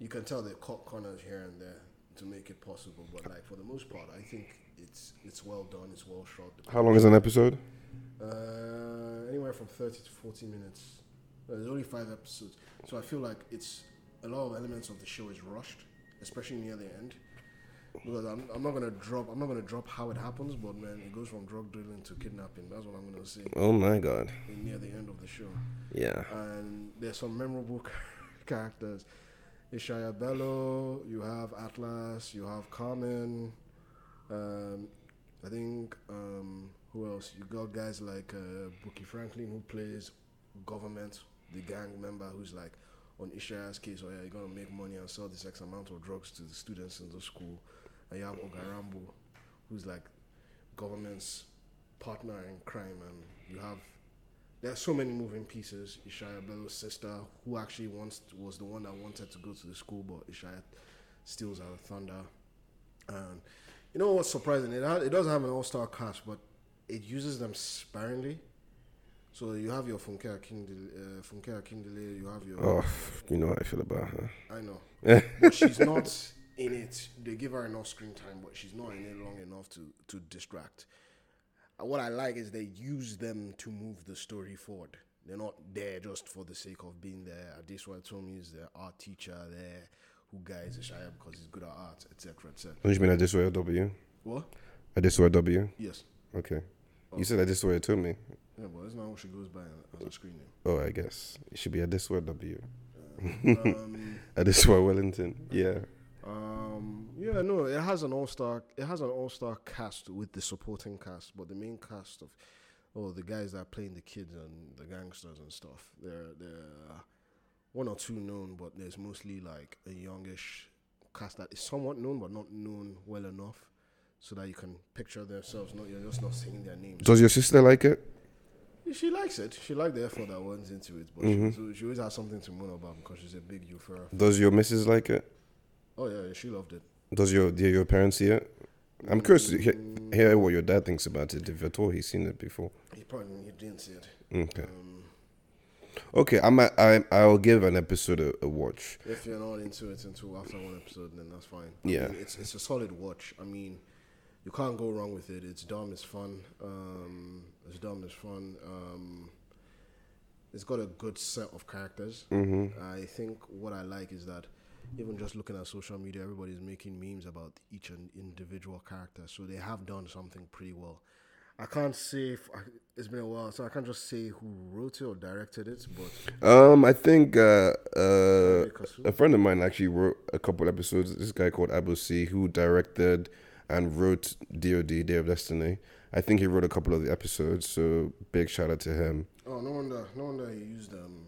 you can tell they cut corners here and there to make it possible. But like for the most part, I think it's it's well done. It's well shot. How long is an episode? Uh, anywhere from thirty to forty minutes. Uh, There's only five episodes, so I feel like it's a lot of elements of the show is rushed, especially near the end. Because I'm, I'm not gonna drop I'm not gonna drop how it happens, but man, it goes from drug dealing to kidnapping. That's what I'm gonna say Oh my god. near the end of the show. Yeah. And there's some memorable characters. Ishaya Bello, you have Atlas, you have Carmen. Um, I think um, who else? You got guys like uh, Bookie Franklin who plays government, the gang member who's like on Ishaya's case. Oh yeah, you're gonna make money and sell this X amount of drugs to the students in the school. And you have Ogarambo, who's like government's partner in crime, and you have there are so many moving pieces. Ishaya Bello's sister, who actually wants was the one that wanted to go to the school, but Ishaya steals her thunder. And you know what's surprising? It ha- it doesn't have an all star cast, but it uses them sparingly. So you have your Funke Akindele, uh, Funke Akindele, you have your Oh, you know how I feel about her. I know, but she's not in it. They give her enough screen time, but she's not in it long enough to to distract. Uh, What I like is they use them to move the story forward. They're not there just for the sake of being there. Adesua Etomi is the art teacher there, who guides Ishaya because he's good at art, etc., etc. Don't you mean Adesua W? What? Adesua W? Yes. Okay. You said Adesua Etomi. Yeah, but that's not what she goes by as a screen name. Oh, I guess. It should be Adesua W. Um, Adesua Wellington. Yeah. Um, yeah, no, it has an all star. It has an all star cast with the supporting cast, but the main cast of, oh, the guys that are playing the kids and the gangsters and stuff. They're they're one or two known, but there's mostly like a youngish cast that is somewhat known but not known well enough, so that you can picture themselves. Not you're just not saying their names. Does your sister like it? She likes it. She liked the effort that went into it, but Mhm. she, she always has something to moan about because she's a big Euphoria. Does your missus like it? Oh yeah, yeah, she loved it. Does your do your parents see it? I'm curious to hear, hear what your dad thinks about it. If at all he's seen it before. He probably he didn't see it. Okay. Um, Okay. I'm. a- I. I'll give an episode a, a watch. if you're not into it until after one episode, then that's fine. I Yeah. mean, it's it's a solid watch. I mean, you can't go wrong with it. It's dumb. It's fun. Um, it's dumb. It's fun. Um, it's got a good set of characters. hmm I think what I like is that even just looking at social media, everybody's making memes about each individual character. So they have done something pretty well. I can't say if, I- it's been a while, so I can't just say who wrote it or directed it. But Um. I think. Uh. Uh. A friend of mine actually wrote a couple episodes. This guy called Abu C, who directed and wrote DoD Day of Destiny. I think he wrote a couple of the episodes. So big shout out to him. Oh, no wonder, no wonder he used um.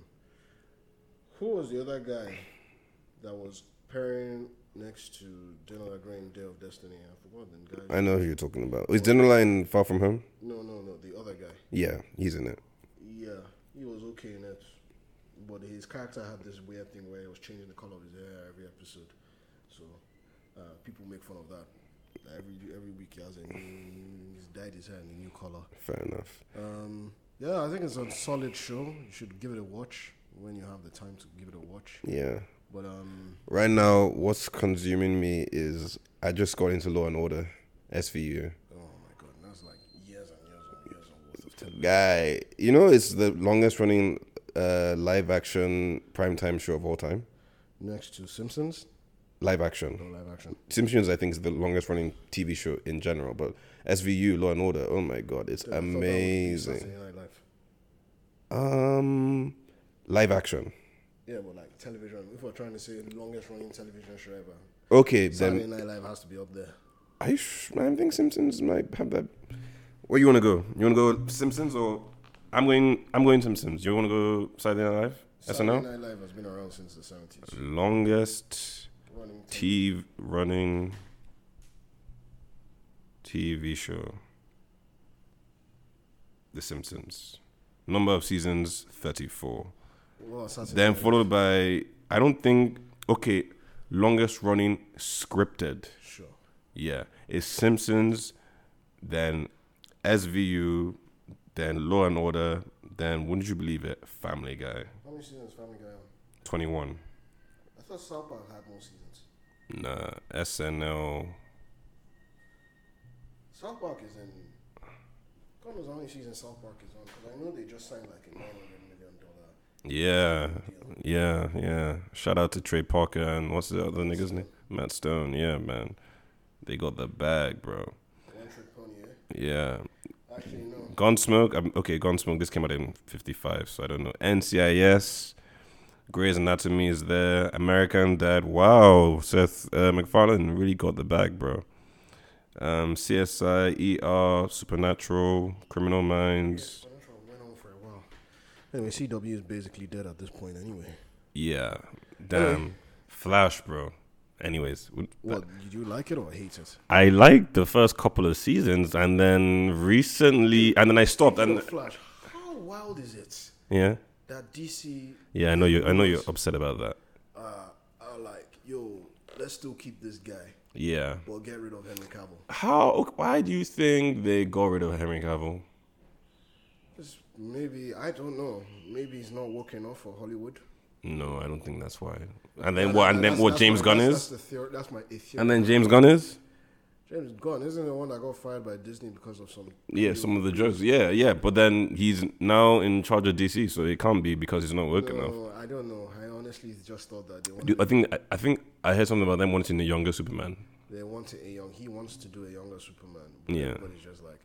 Who was the other guy that was pairing next to General Green Day of Destiny? I forgot the guy. I know who you're talking about. Is Line Far From Home? No, no, no, the other guy. Yeah, he's in it. Yeah, he was okay in it, but his character had this weird thing where he was changing the color of his hair every episode. So uh, people make fun of that. Every every week he has a new, he's dyed his hair in a new color. Fair enough. Um, yeah, I think it's a solid show. You should give it a watch when you have the time to give it a watch. Yeah. But um, Right now, what's consuming me is I just got into Law and Order, SVU. oh my god, that's like years and years and years of worth of television. Guy, you know it's the longest running uh, live action primetime show of all time. Next to Simpsons, Live action. no live action. Simpsons, I think, is the longest running TV show in general. But SVU, Law and Order, oh my god, it's Yeah, I thought that would be amazing. Live. Um, live action. Yeah, but like television. If we're trying to say the longest running television show ever, Okay, Saturday then Night Live has to be up there. I, sh- I think Simpsons might have that. Where you want to go? You want to go Simpsons or I'm going? I'm going Simpsons. You want to go Saturday Night Live? Saturday SNL. Night Live has been around since the seventies. Longest Running TV running TV show. The Simpsons. Number of seasons 34. Well, Then followed by I don't think okay, longest running scripted. Sure. Yeah, it's Simpsons, then SVU, then Law and Order, then wouldn't you believe it, Family Guy, How many seasons Family Guy twenty one. I thought South Park had more seasons. Nah, SNL. South Park is in. God knows how many seasons South Park is on. Because I know they just signed like a nine hundred. Yeah, yeah, yeah. Shout out to Trey Parker and what's the other nigga's name? Matt Stone. Yeah, man, they got the bag, bro. One trick pony. Yeah. Actually, no. Gunsmoke. um, Okay, Gunsmoke. This came out in '55, so I don't know. NCIS. Grey's Anatomy is there. American Dad. Wow, Seth uh, MacFarlane really got the bag, bro. Um, CSI, ER, Supernatural, Criminal Minds. Supernatural went on for a while. Anyway, CW is basically dead at this point anyway. Yeah, damn. Flash, bro. Anyways, What, did you like it or hate it? I liked the first couple of seasons, and then recently, and then I stopped. Speaking And Flash, how wild is it yeah, that DC yeah, I know you. I know you're upset about that. uh, are like, yo, let's still keep this guy, Yeah. but get rid of Henry Cavill? How? Why do you think they got rid of Henry Cavill? Maybe I don't know. Maybe he's not working off for Hollywood. No, I don't think that's why. And then what? And then what? James my- Gunn that's, is? That's, the theory, that's my theory. And then James Gunn is? James Gunn isn't the one that got fired by Disney because of some. Yeah, some of the jokes. Yeah, yeah. But then he's now in charge of DC, so it can't be because he's not working enough. I don't know. I honestly just thought that they wanted, I think I- think I heard something about them wanting a younger Superman. they wanted a young. He wants to do a younger Superman. Yeah. But everybody's just like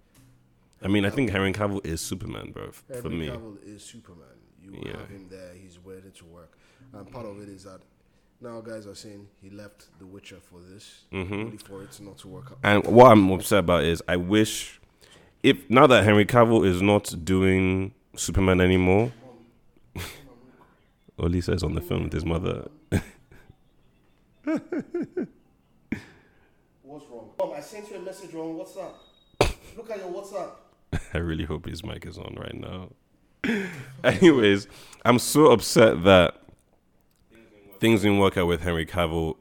I mean, I think Henry Cavill is Superman, bro. f- For Henry me, Cavill is Superman. You Yeah. have him there. He's ready to work. And part of it is that now guys are saying he left The Witcher for this, Mm-hmm. only for it not to work out. and what I'm upset about is I wish if now that Henry Cavill is not doing Superman anymore. Oli says on the phone with his mother. What's wrong? Mom, I sent you a message on WhatsApp. Look at your WhatsApp. I really hope his mic is on right now. Anyways, I'm so upset that things didn't work out with Henry Cavill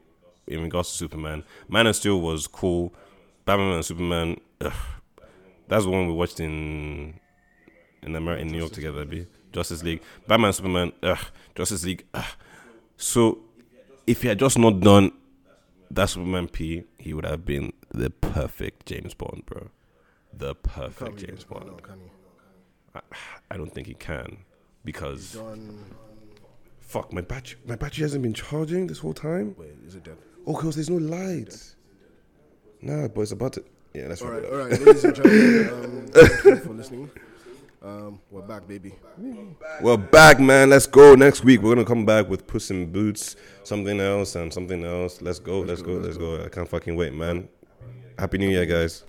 in regards to Superman. Man of Steel was cool. Batman and Superman, ugh, that's the one we watched in in America in New York together. Be Justice League, Batman, Superman, ugh, Justice League. Ugh. So if he had just not done that Superman P, he would have been the perfect James Bond, bro. The perfect James Bond. No, he? I don't think he can because. Fuck, my battery, my battery hasn't been charging this whole time. Wait, is it dead? Oh, cause there's no lights. Nah, but it's about to. Yeah, that's All right. all right, ladies and gentlemen, um, thank you for listening. Um, we're back, baby. We're back, man. Let's go. Next week we're gonna come back with Puss in Boots, something else, and something else. Let's go. Let's go. Let's go. I can't fucking wait, man. Happy New Year, guys.